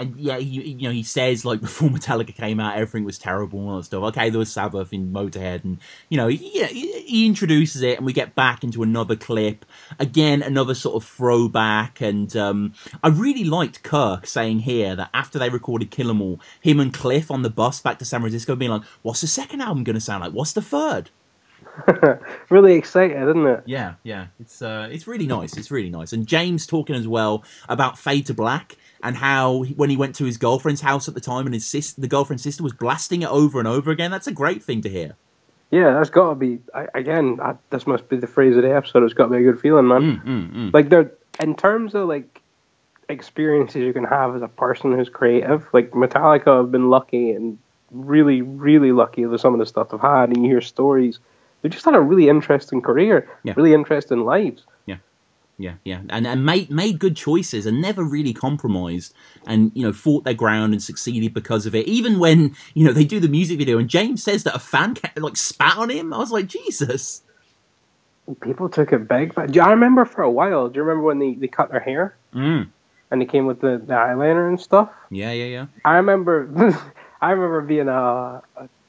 and yeah, he, you know, he says like before Metallica came out, everything was terrible and all that stuff. Okay, there was Sabbath in Motorhead, and you know, he, he introduces it, and we get back into another clip again, another sort of throwback. And um, I really liked Kirk saying here that after they recorded Kill 'Em All, him and Cliff on the bus back to San Francisco, being like, "What's the second album going to sound like? What's the third? really excited, isn't it? Yeah, yeah. It's uh, it's really nice. It's really nice. And James talking as well about Fade to Black and how when he went to his girlfriend's house at the time and his sister, the girlfriend's sister was blasting it over and over again. That's a great thing to hear. Yeah, that's got to be again. I, this must be the phrase of the episode. It's got to be a good feeling, man. Mm, mm, mm. Like there, in terms of like experiences you can have as a person who's creative. Like Metallica have been lucky and really, really lucky with some of the stuff they've had, and you hear stories. They've just had a really interesting career, yeah. really interesting lives yeah, yeah, and and made made good choices and never really compromised, and you know fought their ground and succeeded because of it. Even when you know they do the music video and James says that a fan like spat on him, I was like Jesus. people took it big. But do I remember for a while. Do you remember when they, they cut their hair Mm. and they came with the, the eyeliner and stuff? Yeah, yeah, yeah. I remember, I remember being uh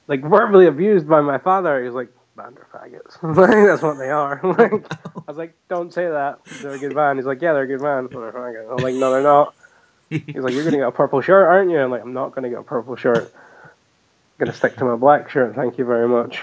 like verbally abused by my father. He was like, "Band are faggots." like that's what they are. like I was like, "Don't say that. They're a good band." He's like, "Yeah, they're a good band." They're faggots. I'm like, "No, they're not." He's like, "You're gonna get a purple shirt, aren't you?" I'm like, "I'm not gonna get a purple shirt. I'm gonna stick to my black shirt. Thank you very much.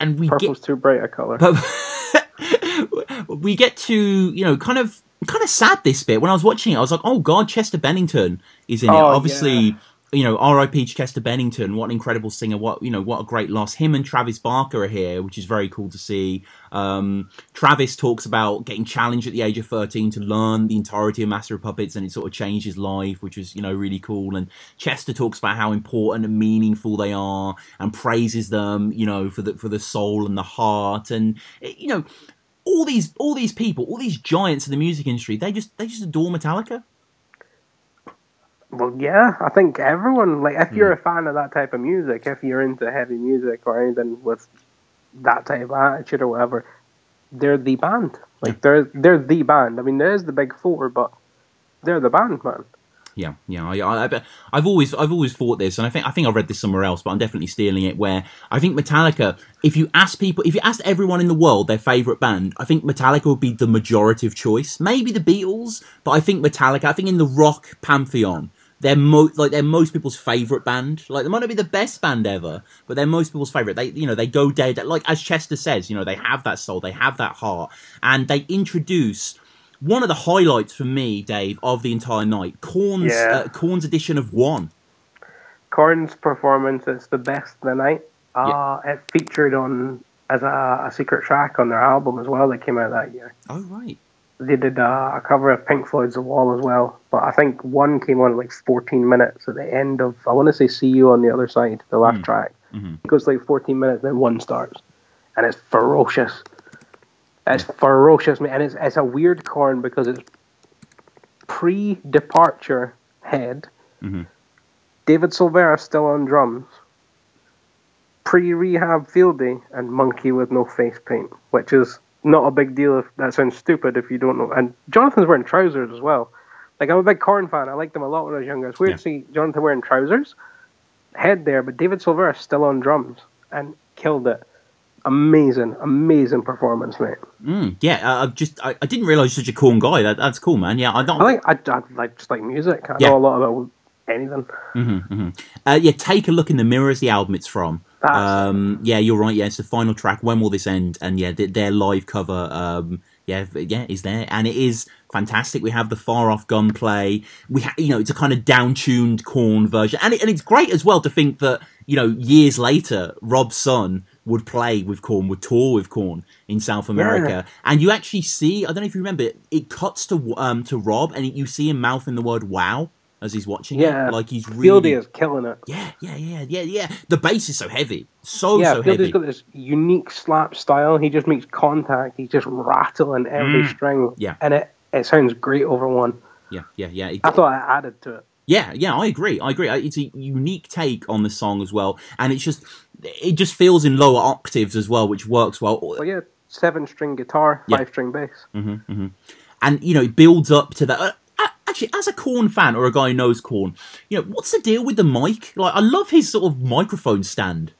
And we Purple's too bright a color." but we get to you know kind of kind of sad this bit when I was watching it. I was like, oh god, Chester Bennington is in it. Oh, Obviously, yeah. You know, R.I.P. Chester Bennington. What an incredible singer! What you know, what a great loss. Him and Travis Barker are here, which is very cool to see. Um, Travis talks about getting challenged at the age of thirteen to learn the entirety of Master of Puppets, and it sort of changed his life, which was you know really cool. And Chester talks about how important and meaningful they are, and praises them, you know, for the for the soul and the heart, and you know. All these, all these people, all these giants in the music industry, they just, they just adore Metallica. Well, yeah, I think everyone like if you're hmm. a fan of that type of music, if you're into heavy music or anything with that type of attitude or whatever, they're the band. Like they're they're the band. I mean, there's the big four, but they're the band, man. Yeah, yeah. I, I, I've always, I've always thought this, and I think, I think I read this somewhere else, but I'm definitely stealing it. Where I think Metallica, if you ask people, if you asked everyone in the world their favorite band, I think Metallica would be the majority of choice. Maybe the Beatles, but I think Metallica. I think in the rock pantheon, they're mo- like they're most people's favorite band. Like they might not be the best band ever, but they're most people's favorite. They, you know, they go dead. Like as Chester says, you know, they have that soul, they have that heart, and they introduce one of the highlights for me, Dave, of the entire night. Korn's Yeah. uh, Korn's edition of One. Korn's performance is the best of the night. Uh, It featured on as a, a secret track on their album as well that came out that year. Oh right. They did uh, a cover of Pink Floyd's The Wall as well, but I think one came on at like 14 minutes at the end of, I want to say See You on the Other Side, the last Mm. track. Mhm. It goes like 14 minutes, then one starts. And it's ferocious. It's ferocious, man. And it's, it's a weird Korn because it's pre departure head. Mhm. David Silveria still on drums. Pre rehab Fieldy and Munky with no face paint, which is not a big deal if that sounds stupid if you don't know. And Jonathan's wearing trousers as well. Like I'm a big Korn fan. I liked them a lot when I was younger. It's weird Yeah. to see Jonathan wearing trousers, head there, but David Silveria still on drums and killed it. Amazing, amazing performance, mate. Mm, yeah, uh, I just I, didn't realize you're such a Korn guy. That, that's cool, man. Yeah, I don't. I like I, I like just like music. I Yeah. know a lot about anything. Mhm, mhm. Uh, yeah, take a look in the mirror is the album it's from. Um, yeah, you're right. Yeah, it's the final track. When will this end? And yeah, th- their live cover. Um, yeah, yeah, is there, and it is fantastic. We have the far off gunplay. We, ha- you know, it's a kind of down tuned Korn version, and it, and it's great as well to think that you know years later, Rob's son would play with Korn, would tour with Korn in South America, and you actually see. I don't know if you remember. It, it cuts to um to Rob, and you see him mouthing the word "wow" as he's watching Yeah, it, like he's really Fieldy is killing it. yeah, yeah, yeah, yeah, yeah. The bass is so heavy, so yeah, so Fieldy's heavy. got this unique slap style. He just makes contact. He's just rattling every Mm. string. Yeah. and it it sounds great over one. Yeah, yeah, yeah. It- I thought I added to it. yeah, yeah. I agree. I agree. It's a unique take on the song as well, and it's just it just feels in lower octaves as well, which works well. Well, yeah, seven string guitar, Yeah. five string bass. hmm hmm And you know, it builds up to that. Actually, as a Korn fan or a guy who knows Korn, you know, what's the deal with the mic? Like, I love his sort of microphone stand.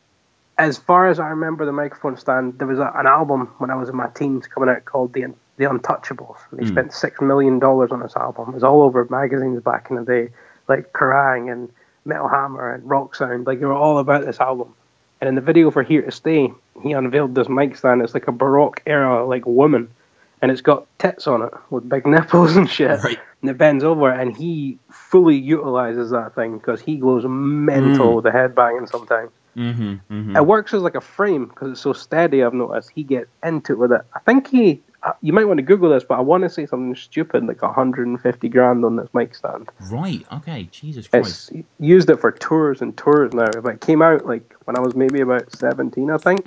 As far as I remember, the microphone stand. There was a, an album when I was in my teens coming out called the the Untouchables. And they Mm. spent six million dollars on this album. It was all over magazines back in the day, like Kerrang and Metal Hammer and Rock Sound. Like they were all about this album. And in the video for Here to Stay, he unveiled this mic stand. It's like a Baroque era like woman, and it's got tits on it with big nipples and shit. Right. And it bends over, and he fully utilizes that thing because he goes mental Mm. with the headbanging sometimes. Mm-hmm. mm-hmm. It works as like a frame because it's so steady. I've noticed he gets into it with it. I think he. uh, You might want to Google this, but I want to say something stupid like 150 grand on this mic stand. Right. Okay. Jesus Christ. It's used it for tours and tours now. But it came out like when I was maybe about 17, I think.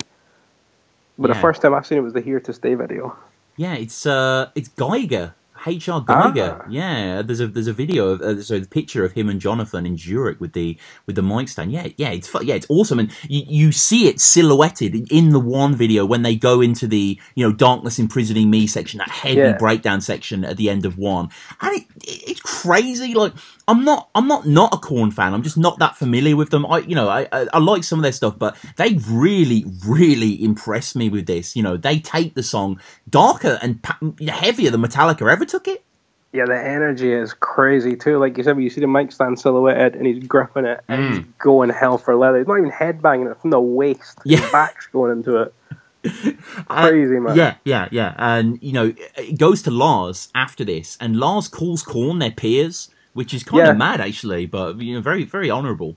But Yeah. the first time I've seen it was the Here to Stay video. Yeah, it's uh, it's Geiger HR Geiger. Ah. Yeah, there's a there's a video of uh, so the picture of him and Jonathan in Zurich with the with the mic stand. Yeah, yeah, it's yeah, it's awesome, and you, you see it silhouetted in the one video when they go into the you know darkness imprisoning me section, that heavy yeah. breakdown section at the end of one, and it, it, it's crazy. Like I'm not I'm not not a Korn fan. I'm just not that familiar with them. I you know I, I, I like some of their stuff, but they really really impressed me with this. You know they take the song darker and heavier than Metallica ever took it. Yeah, the energy is crazy too. Like you said, you see the mic stand silhouetted and he's gripping it and mm. he's going hell for leather. He's not even headbanging it from the waist. Yeah. His back's going into it. Crazy man. Yeah, yeah, yeah. And you know, it goes to Lars after this, and Lars calls Korn their peers, which is kind yeah. of mad actually, but you know, very, very honourable.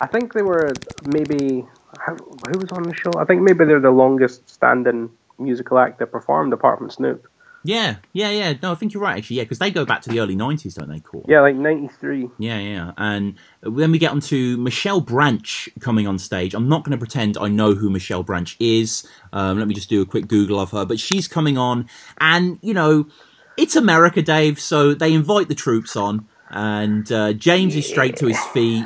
I think they were maybe who was on the show. I think maybe they're the longest standing musical act that performed apart from Snoop. Yeah, yeah, yeah. No, I think you're right, actually. Yeah, because they go back to the early 90s, don't they, Korn? Yeah, like 93. Yeah, yeah. And then we get on to Michelle Branch coming on stage. I'm not going to pretend I know who Michelle Branch is. Um, let me just do a quick Google of her. But she's coming on, and, you know, it's America, Dave, so they invite the troops on. And uh, James is straight to his feet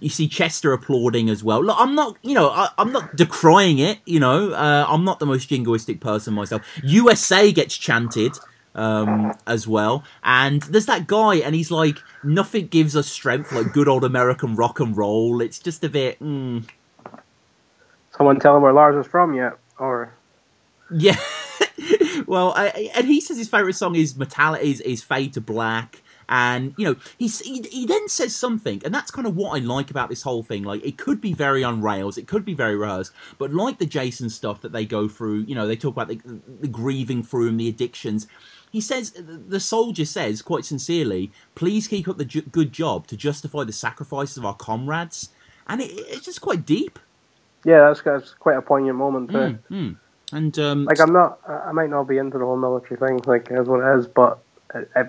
you see Chester applauding as well. Look, I'm not, you know, I, am not decrying it. You know, uh, I'm not the most jingoistic person myself. USA gets chanted um, as well, and there's that guy, and he's like, nothing gives us strength like good old American rock and roll. It's just a bit. Mm. Someone tell him where Lars is from yet, or yeah. well, I, and he says his favorite song is Metallica is, is Fade to Black and you know he, he then says something and that's kind of what i like about this whole thing like it could be very on rails it could be very rehearsed but like the jason stuff that they go through you know they talk about the, the grieving through and the addictions he says the soldier says quite sincerely please keep up the ju- good job to justify the sacrifices of our comrades and it, it's just quite deep yeah that's, that's quite a poignant moment too. Mm, mm. And um, like i'm not i might not be into the whole military thing like as what it is but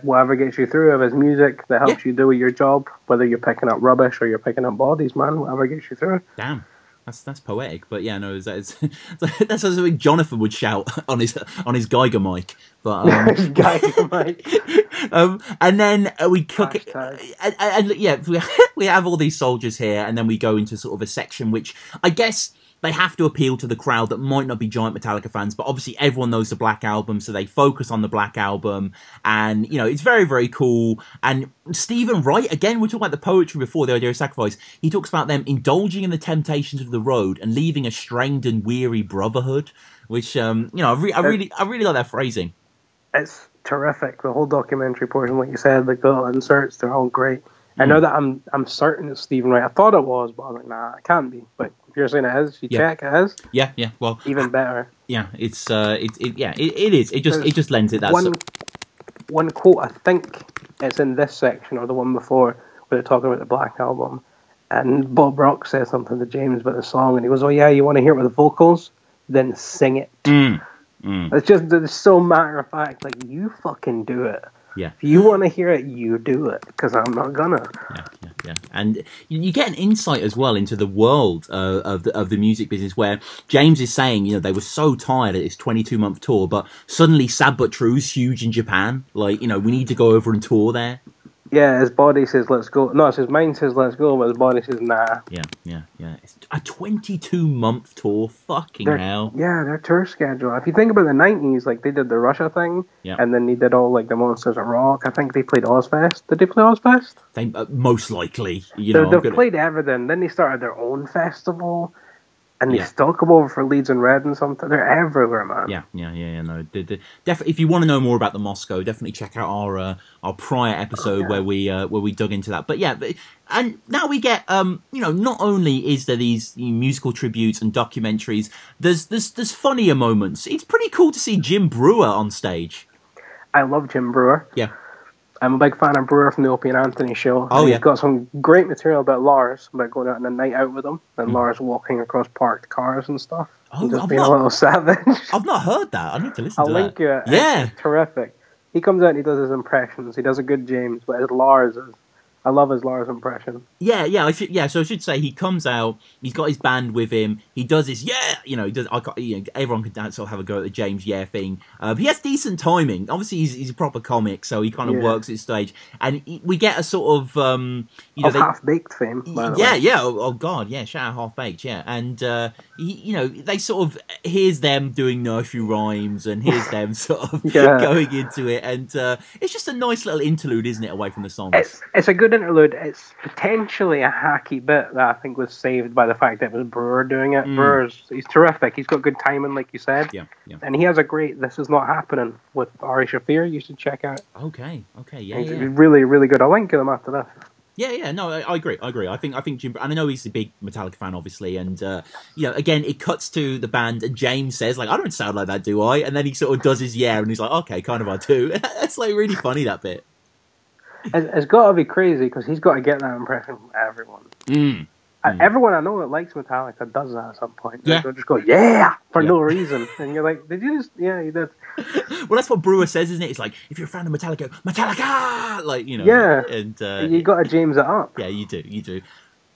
whatever gets you through, if it's music that helps yeah. you do your job, whether you're picking up rubbish or you're picking up bodies, man, whatever gets you through. Damn. That's that's poetic, but yeah, no, that's that's something Jonathan would shout on his on his Geiger mic. But um, Geiger mic. um, and then uh, we cook it, and, and, yeah, we we have all these soldiers here, and then we go into sort of a section which I guess they have to appeal to the crowd that might not be giant Metallica fans, but obviously everyone knows the Black Album, so they focus on the Black Album, and you know it's very very cool. And Steven Wright, again, we talked about the poetry before, the idea of sacrifice. He talks about them indulging in the temptations of the road and leaving a strained and weary brotherhood, which um, you know I, re- I really I really like that phrasing. It's terrific. The whole documentary portion, like you said, like the inserts, they're all great. I know mm. that I'm I'm certain it's Steven Wright. I thought it was, but I was like, nah, it can't be. But if you're saying it is, you yeah. check it is. Yeah, yeah. Well, even better. Yeah, it's uh, it, it yeah, it, it is. It just There's it just lends it that. One, one quote I think it's in this section or the one before where they're talking about the Black Album, and Bob Rock says something to James about the song, and he goes, "Oh yeah, you want to hear it with the vocals? Then sing it." Mm. Mm. It's just it's so matter of fact, like you fucking do it. Yeah. If you want to hear it, you do it, because I'm not gonna. Yeah, yeah, yeah. And you get an insight as well into the world uh, of the of the music business, where James is saying, you know, they were so tired at this 22 month tour, but suddenly Sad But True's huge in Japan. Like, you know, we need to go over and tour there yeah, his body says let's go. No, it's his mind says let's go, but his body says nah. Yeah, yeah, yeah. It's a 22 month tour. Fucking they're, hell. Yeah, their tour schedule. If you think about the 90s, like they did the Russia thing, yeah. and then they did all like the Monsters of Rock. I think they played Ozzfest. Did they play Ozzfest? They uh, most likely. You they, know, they've played everything. Then they started their own festival and they yeah. still come over for Leeds and Red and something. They're everywhere, man. Yeah, yeah, yeah, yeah. No, definitely. If you want to know more about the Moscow, definitely check out our uh, our prior episode oh, yeah. where we uh, where we dug into that. But yeah, but, and now we get um, you know, not only is there these musical tributes and documentaries, there's there's there's funnier moments. It's pretty cool to see Jim Breuer on stage. I love Jim Breuer. Yeah. I'm a big fan of Breuer from the Opie and Anthony show. Oh, yeah. He's got some great material about Lars, about going out on a night out with him, and mm. Lars walking across parked cars and stuff. Oh, and just I've being not, a little savage. I've not heard that. I need to listen I'll to link that. you it. Yeah. It's terrific. He comes out and he does his impressions. He does a good James, but his Lars is I love his Lars impression. Yeah, yeah, I should. Yeah, so I should say he comes out. He's got his band with him. He does his yeah. You know, he does. I, you know, everyone can dance or have a go at the James Yeah thing. Uh, he has decent timing. Obviously, he's, he's a proper comic, so he kind of Yeah. works his stage, and he, we get a sort of um, you know, half baked fame. yeah, way. yeah. Oh, oh God, yeah. Shout out half baked, yeah. And uh, you know, they sort of here's them doing nursery rhymes, and here's them sort of Yeah. going into it, and uh, it's just a nice little interlude, isn't it, away from the songs? It's it's a good interlude. It's potentially a hacky bit that I think was saved by the fact that it was Breuer doing it. Mm. Breuer's he's terrific. He's got good timing, like you said, yeah, yeah. and he has a great "This Is Not Happening" with Ari Shaffir. You should check out. Okay, okay, yeah, yeah. really really good. I'll link to them after this. Yeah, yeah, no, I, I agree. I agree. I think, I think Jim, and I know he's a big Metallica fan, obviously, and uh, you know, again, it cuts to the band, and James says, like, "I don't sound like that, do I?" And then he sort of does his yeah, and he's like, "Okay, kind of, I do." That's like really funny that bit. It's, it's got to be crazy because he's got to get that impression from everyone. Mm. Mm. Everyone I know that likes Metallica does that at some point. Yeah. They'll just go, yeah, for Yeah. no reason. And you're like, did you just, yeah, you did. Well, that's what Breuer says, isn't it? It's like if you're a fan of Metallica, Metallica, like you know, Yeah. and uh, you got to James it up. Yeah, you do. You do.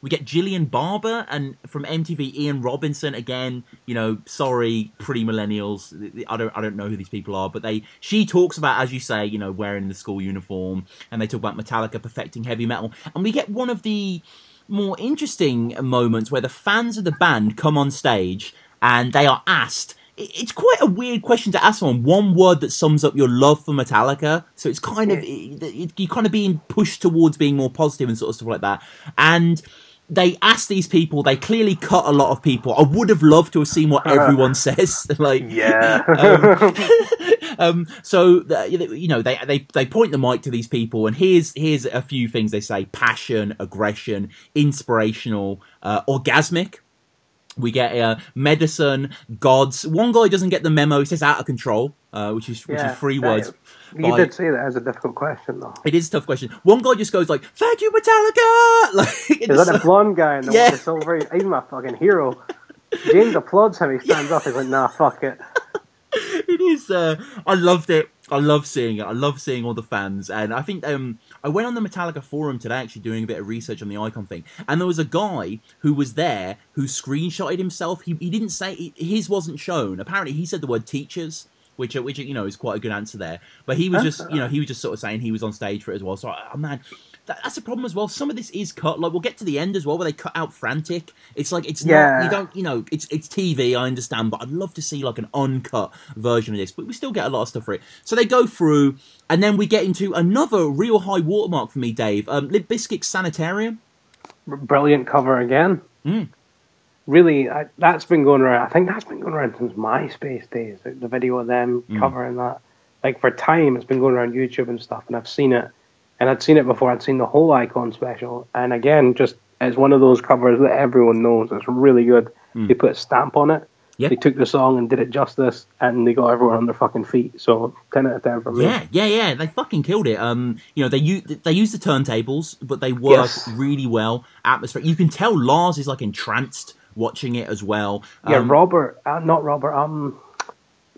We get Gillian Barber and from MTV Ian Robinson again. You know, sorry, pretty millennials. I don't, I don't know who these people are, but they. She talks about, as you say, you know, wearing the school uniform, and they talk about Metallica perfecting heavy metal, and we get one of the more interesting moments where the fans of the band come on stage and they are asked. It's quite a weird question to ask someone. One word that sums up your love for Metallica. So it's kind of you're kind of being pushed towards being more positive and sort of stuff like that. And they asked these people. They clearly cut a lot of people. I would have loved to have seen what everyone says. like Yeah. um, so the- you know they, they they point the mic to these people, and here's here's a few things they say: passion, aggression, inspirational, uh, orgasmic. We get uh, medicine, gods. One guy doesn't get the memo. He says out of control, uh, which is which Yeah, is three words. You by- did say that as a difficult question, though. It is a tough question. One guy just goes like, "Thank you, Metallica." Like, Is that the blonde guy in the, Yeah. the silver? He's my fucking hero. James applauds him. He stands up. He's like, nah, fuck it. it is. Uh, I loved it. I love seeing it. I love seeing all the fans, and I think um, I went on the Metallica forum today, actually doing a bit of research on the icon thing, and there was a guy who was there who screenshotted himself. He he didn't say he- his wasn't shown. Apparently, he said the word teachers. Which, which you know is quite a good answer there, but he was just you know he was just sort of saying he was on stage for it as well. So oh man, that, that's a problem as well. Some of this is cut. Like we'll get to the end as well, where they cut out frantic. It's like it's not you don't you know it's it's TV. I understand, but I'd love to see like an uncut version of this. But we still get a lot of stuff for it. So they go through, and then we get into another real high watermark for me, Dave. Um, Sanitarium. Brilliant cover again. Mm. Really, I, that's been going around. I think that's been going around since MySpace days. The the video of them Mm. covering that. Like for time, it's been going around YouTube and stuff, and I've seen it. And I'd seen it before. I'd seen the whole Icon special, and again, just as one of those covers that everyone knows, it's really good. Mm. They put a stamp on it. Yeah. They took the song and did it justice, and they got everyone on their fucking feet. So ten out of ten for me. Yeah, yeah, yeah. They fucking killed it. Um, you know, they use they use the turntables, but they work Yes. really well. Atmosphere. You can tell Lars is like entranced watching it as well. Yeah, Um, Robert, uh, not Robert, um,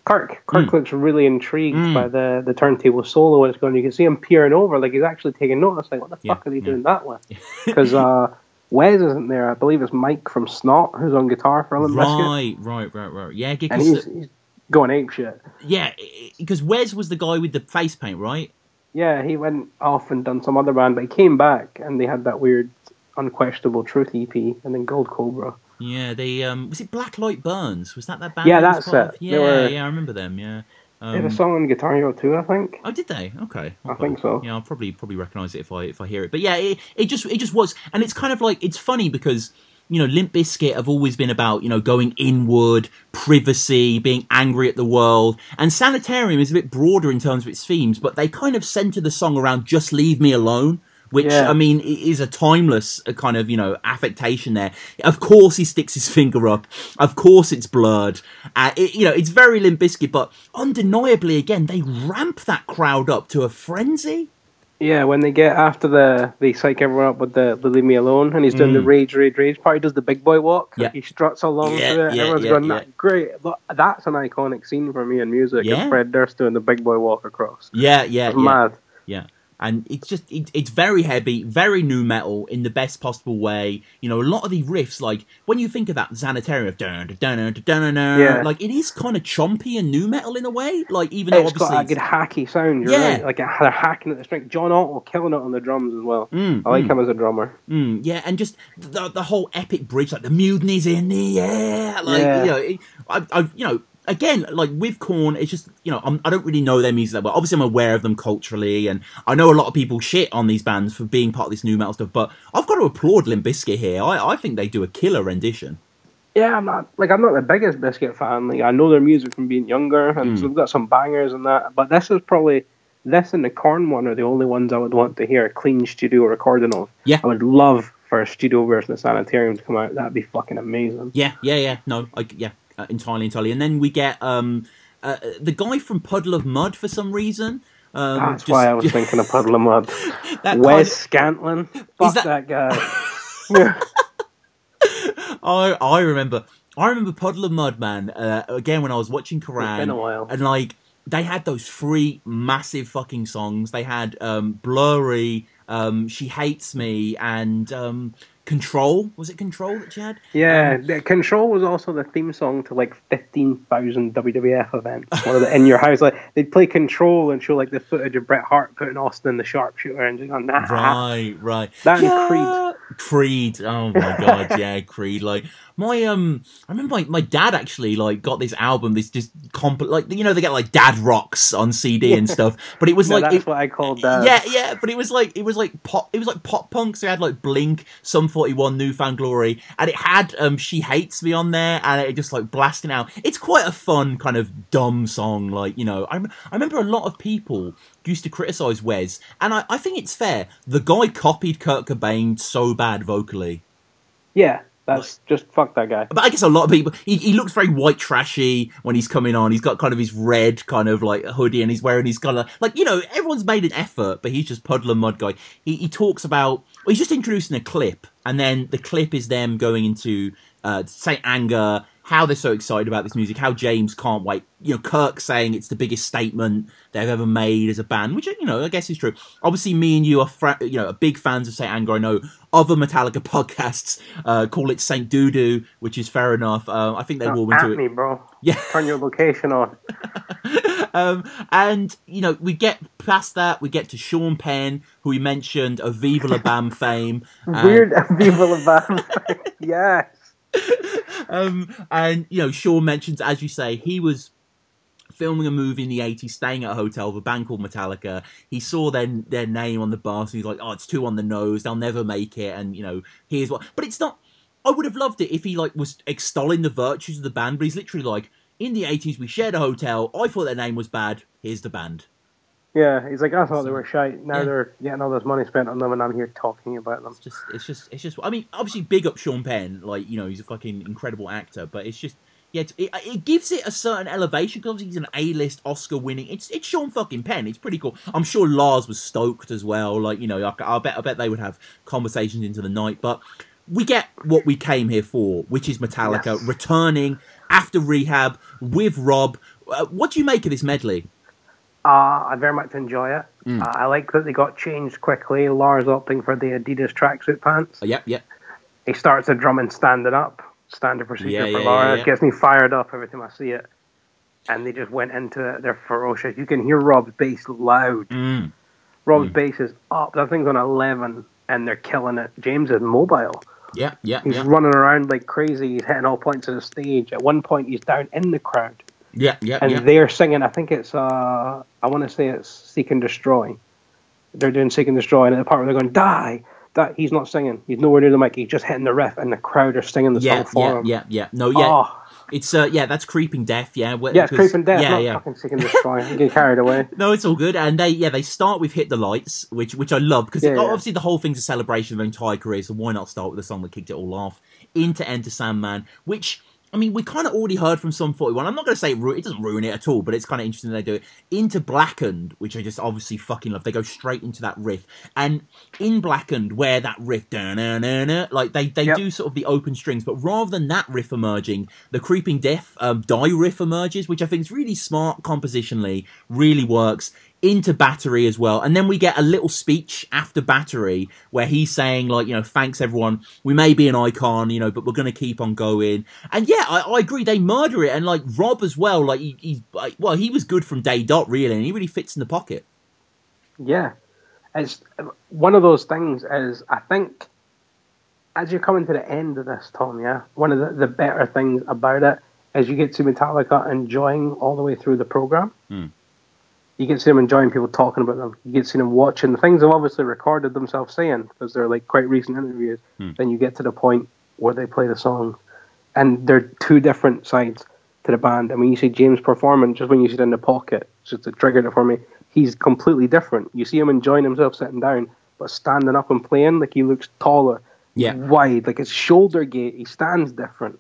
Kirk. Kirk Mm. looks really intrigued Mm. by the, the turntable solo when it's going. You can see him peering over, like he's actually taking notice. Like, what the Yeah, fuck are they yeah. doing that with? Because uh, Wes isn't there. I believe it's Mike from Snot who's on guitar for Limp Bizkit, Right, right, right, right. Yeah, and he's, he's going ape shit. yeah, because Wes was the guy with the face paint, right? Yeah, he went off and done some other band, but he came back and they had that weird, unquestionable Truth EP, and then Gold Cobra. Yeah, they um was it Black Light Burns? Was that that band? Yeah, that's it. Yeah, were- yeah, I remember them. Yeah. They had Um, a song on Guitar Hero too, I think. Oh, did they? Okay, I think so. Yeah, I'll probably probably recognise it if I if I hear it. But yeah, it, it just it just was, and it's kind of like it's funny because you know Limp Bizkit have always been about you know going inward, privacy, being angry at the world, and Sanitarium is a bit broader in terms of its themes, but they kind of centre the song around "Just Leave Me Alone." Which Yeah. I mean is a timeless kind of you know affectation there. Of course he sticks his finger up. Of course it's blurred. Uh, it, you know it's very Limp Bizkit, but undeniably again they ramp that crowd up to a frenzy. Yeah, when they get after the they psych everyone up with the, the leave me alone, and he's doing the Mm. rage, rage, rage part. He does the big boy walk. Yeah. he struts along Yeah, to it. yeah, Everyone's yeah, going. "That great!" Look, That's an iconic scene for me in music. Yeah. Fred Durst doing the big boy walk across. Yeah, yeah, It's yeah. mad. Yeah. And it's just it, it's very heavy, very new metal in the best possible way. You know, a lot of the riffs, like when you think of that Sanitarium of dun, dun, dun, dun, dun, Yeah. like it is kind of chompy and new metal in a way. Like even though obviously got a good hacky sound. You're Yeah. right. Like they're hacking at the string. John Otto killing it on the drums as well. Mm, I like mm. him as a drummer. Mm, yeah, and just the the whole epic bridge, like the mutiny's in the air, like Yeah. you know, it, I, I, you know, again, like with Korn, it's just you know, I'm, I don't really know their music that well. Obviously, I'm aware of them culturally, and I know a lot of people shit on these bands for being part of this new metal stuff. But I've got to applaud Limp Bizkit here. I, I think they do a killer rendition. Yeah, I'm not like I'm not the biggest Bizkit fan. Like I know their music from being younger, and Mm. so they've got some bangers and that. But this is probably this and the Korn one are the only ones I would want to hear a clean studio recording of. Yeah. I would love for a studio version of Sanitarium to come out. That'd be fucking amazing. Yeah, yeah, yeah. No, I, yeah, uh, entirely, entirely. And then we get um uh, the guy from Puddle of Mudd for some reason. Um, That's just- why I was thinking of Puddle of Mudd. Wes Scantlin. Fuck that- that, guy. Yeah. I I remember I remember Puddle of Mudd Man uh, again when I was watching It's been a while. and like they had those three massive fucking songs. They had um, Blurry, um, She Hates Me, and um, Control. Was it Control that she had? Yeah, um, the Control was also the theme song to like fifteen thousand WWF events. One of the in your house, like they'd play Control and show like the footage of Bret Hart putting Austin in the sharpshooter and just going, nah. Right, right. That and yeah. Creed. Oh my god, yeah, Creed. Like my um, I remember my, my dad actually like got this album. This just comp like you know they get like Dad rocks on CD and stuff. But it was No, like that's it- what I called that. Yeah, yeah, but it was like it was like pop. It was like pop punk. So it had like Blink, Sum Forty One, New Found Glory, and it had um "She Hates Me" on there, and it just like blasting out. It's quite a fun kind of dumb song. Like you know, I I remember a lot of people used to criticize Wes, and I I think it's fair. The guy copied Kurt Cobain so bad vocally. Yeah, that's just fuck that guy. But I guess a lot of people. He, he looks very white trashy when he's coming on. He's got kind of his red kind of like hoodie, and he's wearing his kind of like you know everyone's made an effort, but he's just puddle and mud guy. He he talks about. Well, he's just introducing a clip, and then the clip is them going into uh, Saint Anger, how they're so excited about this music, how James can't wait. You know, Kirk saying it's the biggest statement they've ever made as a band, which you know I guess is true. Obviously, me and you are fra- you know big fans of Saint Anger. I know other Metallica podcasts uh, call it Saint Doodoo, which is fair enough. Uh, I think they Now, warm at into it. me, bro. Yeah. Turn your location on. um, and you know, we get past that, we get to Sean Penn, who we mentioned of Viva La Bam fame. and- Weird Viva La Bam. yes. um, and you know, Sean mentions, as you say, he was filming a movie in the 80s, staying at a hotel with a band called Metallica. He saw their their name on the bus, and he's like, "Oh, it's too on the nose. They'll never make it." And you know, here's what. But it's not. I would have loved it if he like was extolling the virtues of the band, but he's literally like, "In the 80s, we shared a hotel. I thought their name was bad. Here's the band." Yeah, he's like, I thought they were shite. Now Yeah. they're getting all this money spent on them, and I'm here talking about them. It's just, it's just, it's just. I mean, obviously, big up Sean Penn. Like, you know, he's a fucking incredible actor. But it's just, yeah, it's, it, it gives it a certain elevation because he's an A-list Oscar-winning. It's, it's Sean fucking Penn. It's pretty cool. I'm sure Lars was stoked as well. Like, you know, I, I bet, I bet they would have conversations into the night. But we get what we came here for, which is Metallica Yes. returning after rehab with Rob. Uh, what do you make of this medley? Uh, I very much enjoy it. Mm. Uh, I like that they got changed quickly. Lars opting for the Adidas tracksuit pants. Uh, yep, yep. He starts the drumming standing up. Standard procedure Yeah, for yeah, Lars. yeah. Gets me fired up every time I see it. And they just went into it. They're ferocious. You can hear Rob's bass loud. Mm. Rob's Mm. bass is up. That thing's on 11, and they're killing it. James is mobile. Yeah, yeah, He's running around like crazy. He's hitting all points of the stage. At one point, he's down in the crowd. Yeah, yeah, and yeah. they're singing. I think it's uh, I want to say it's Seek and Destroy. They're doing Seek and Destroy, and at the part where they're going die, that he's not singing. He's nowhere near the mic. He's just hitting the riff, and the crowd are singing the yeah, song for yeah, him. yeah, yeah. No, yeah. Oh, It's uh yeah, that's creeping death. Yeah, yeah, it's creeping death. Yeah, yeah. fucking Seek and Destroy. Getting carried away. No, it's all good, and they yeah they start with "Hit the Lights," which which I love because Yeah, yeah. obviously the whole thing's a celebration of their entire career. So why not start with the song that kicked it all off? Into Enter Sandman, which I mean we kind of already heard from Sum Forty One. I'm not going to say it, ru- it doesn't ruin it at all, but it's kind of interesting they do it. Into Blackened, which I just obviously fucking love. They go straight into that riff, and in Blackened, where that riff, like they they Yep. do sort of the open strings, but rather than that riff emerging, the Creeping Death um, die riff emerges, which I think is really smart compositionally, really works. Into Battery as well. And then we get a little speech after Battery where he's saying, like, you know, thanks everyone. We may be an icon, you know, but we're going to keep on going. And yeah, I, I, agree. They murder it. And like Rob as well, like, he, he's, like well, he was good from day dot, really. And he really fits in the pocket. Yeah. It's one of those things is, I think, as you're coming to the end of this, Tom, yeah, one of the, the better things about it is you get to Metallica enjoying all the way through the program. Mm you get to see them enjoying people talking about them. You get to see them watching the things they've obviously recorded themselves saying because they're like quite recent interviews. Hmm. Then you get to the point where they play the song, and they're two different sides to the band. I mean, you see James performing just when you see it in the pocket, just to trigger it for me. He's completely different. You see him enjoying himself sitting down, but standing up and playing like he looks taller, yeah, wide, like his shoulder gait. He stands different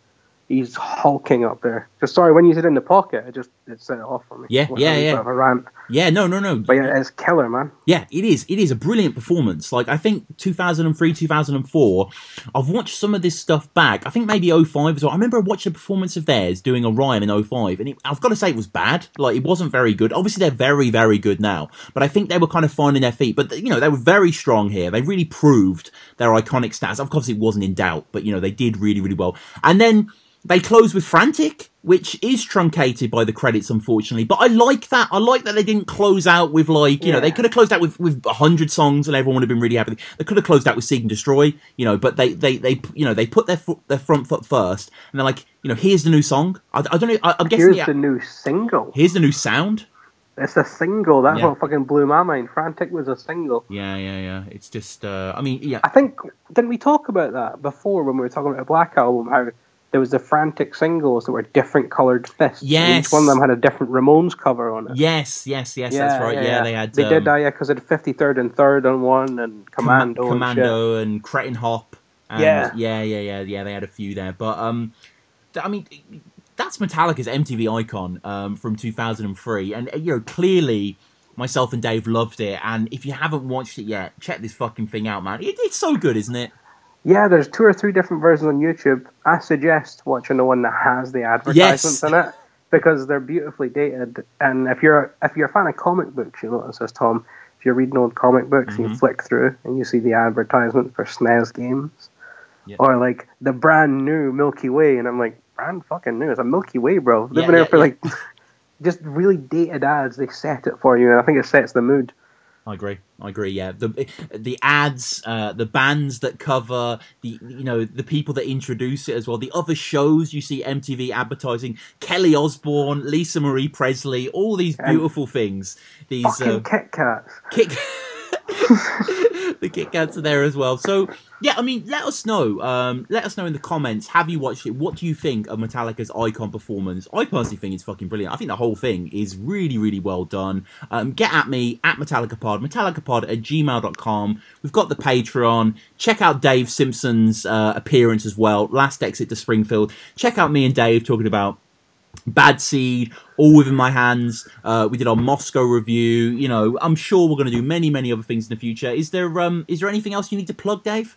he's hulking up there. Just sorry, when you sit in the pocket, it just it set it off for me. Yeah, yeah, yeah. a rant. Yeah, no, no, no. But yeah, it's killer, man. Yeah, it is. It is a brilliant performance. Like I think 2003, 2004. I've watched some of this stuff back. I think maybe 05 as well. I remember watching a performance of theirs doing Orion in 05, and it, I've got to say it was bad. Like it wasn't very good. Obviously, they're very, very good now, but I think they were kind of finding their feet. But you know, they were very strong here. They really proved their iconic stats. Of course, it wasn't in doubt, but you know, they did really, really well. And then they close with Frantic, which is truncated by the credits, unfortunately. But I like that. I like that they didn't close out with like, you yeah. know, they could have closed out with with hundred songs and everyone would have been really happy. They could have closed out with Seek and Destroy, you know. But they they they you know they put their foot, their front foot first, and they're like, you know, here's the new song. I, I don't know. I, am guessing here's yeah, the new single. Here's the new sound. It's a single. That's yeah. what fucking blew my mind. Frantic was a single. Yeah, yeah, yeah. It's just. uh I mean, yeah. I think didn't we talk about that before when we were talking about a Black album? How there was the frantic singles that were different coloured fists. Yes. Each one of them had a different Ramones cover on it. Yes, yes, yes, yeah, that's right. Yeah, yeah, they had. They um, did that, yeah, because it had 53rd and 3rd on one, and Commando, Com- Commando, and, and Cretin Hop. And yeah, yeah, yeah, yeah, yeah. They had a few there, but um, I mean, that's Metallica's MTV icon um from 2003, and you know clearly myself and Dave loved it. And if you haven't watched it yet, check this fucking thing out, man. It, it's so good, isn't it? Yeah, there's two or three different versions on YouTube. I suggest watching the one that has the advertisements yes. in it because they're beautifully dated. And if you're if you're a fan of comic books, you'll notice this, Tom. If you're reading old comic books mm-hmm. and you flick through and you see the advertisement for SNES games, or like the brand new Milky Way, and I'm like, brand fucking new. It's a Milky Way, bro. They've yeah, been yeah, for like just really dated ads. They set it for you, and I think it sets the mood. I agree. I agree. Yeah, the the ads, uh, the bands that cover the you know the people that introduce it as well. The other shows you see MTV advertising, Kelly Osbourne, Lisa Marie Presley, all these beautiful things. These fucking uh, Kit Kats. Kit. the Kit Kats are there as well. So yeah, I mean, let us know. Um, let us know in the comments. Have you watched it? What do you think of Metallica's Icon performance? I personally think it's fucking brilliant. I think the whole thing is really, really well done. Um, get at me at MetallicaPod, MetallicaPod at gmail.com. We've got the Patreon. Check out Dave Simpson's uh, appearance as well. Last exit to Springfield. Check out me and Dave talking about Bad Seed, all within my hands. Uh, we did our Moscow review. You know, I'm sure we're going to do many, many other things in the future. Is there um, is there anything else you need to plug, Dave?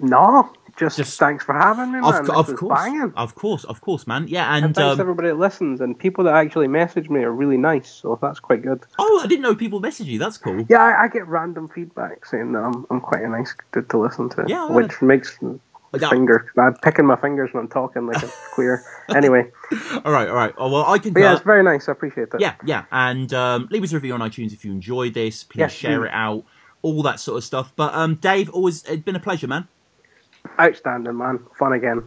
No, just, just thanks for having me, man. Of, of course, banging. of course, of course, man. Yeah, and, and thanks um, everybody that listens and people that actually message me are really nice, so that's quite good. Oh, I didn't know people message you. That's cool. Yeah, I, I get random feedback saying that I'm, I'm quite a nice to, to listen to. Yeah, which makes yeah. finger. I'm picking my fingers when I'm talking like a queer. Anyway. all right, all right. Oh, well, I can. But yeah, it's very nice. I appreciate that. Yeah, yeah, and um, leave us a review on iTunes if you enjoyed this. Please yes, share it out, all that sort of stuff. But um, Dave, always it's been a pleasure, man. Outstanding, man. Fun again.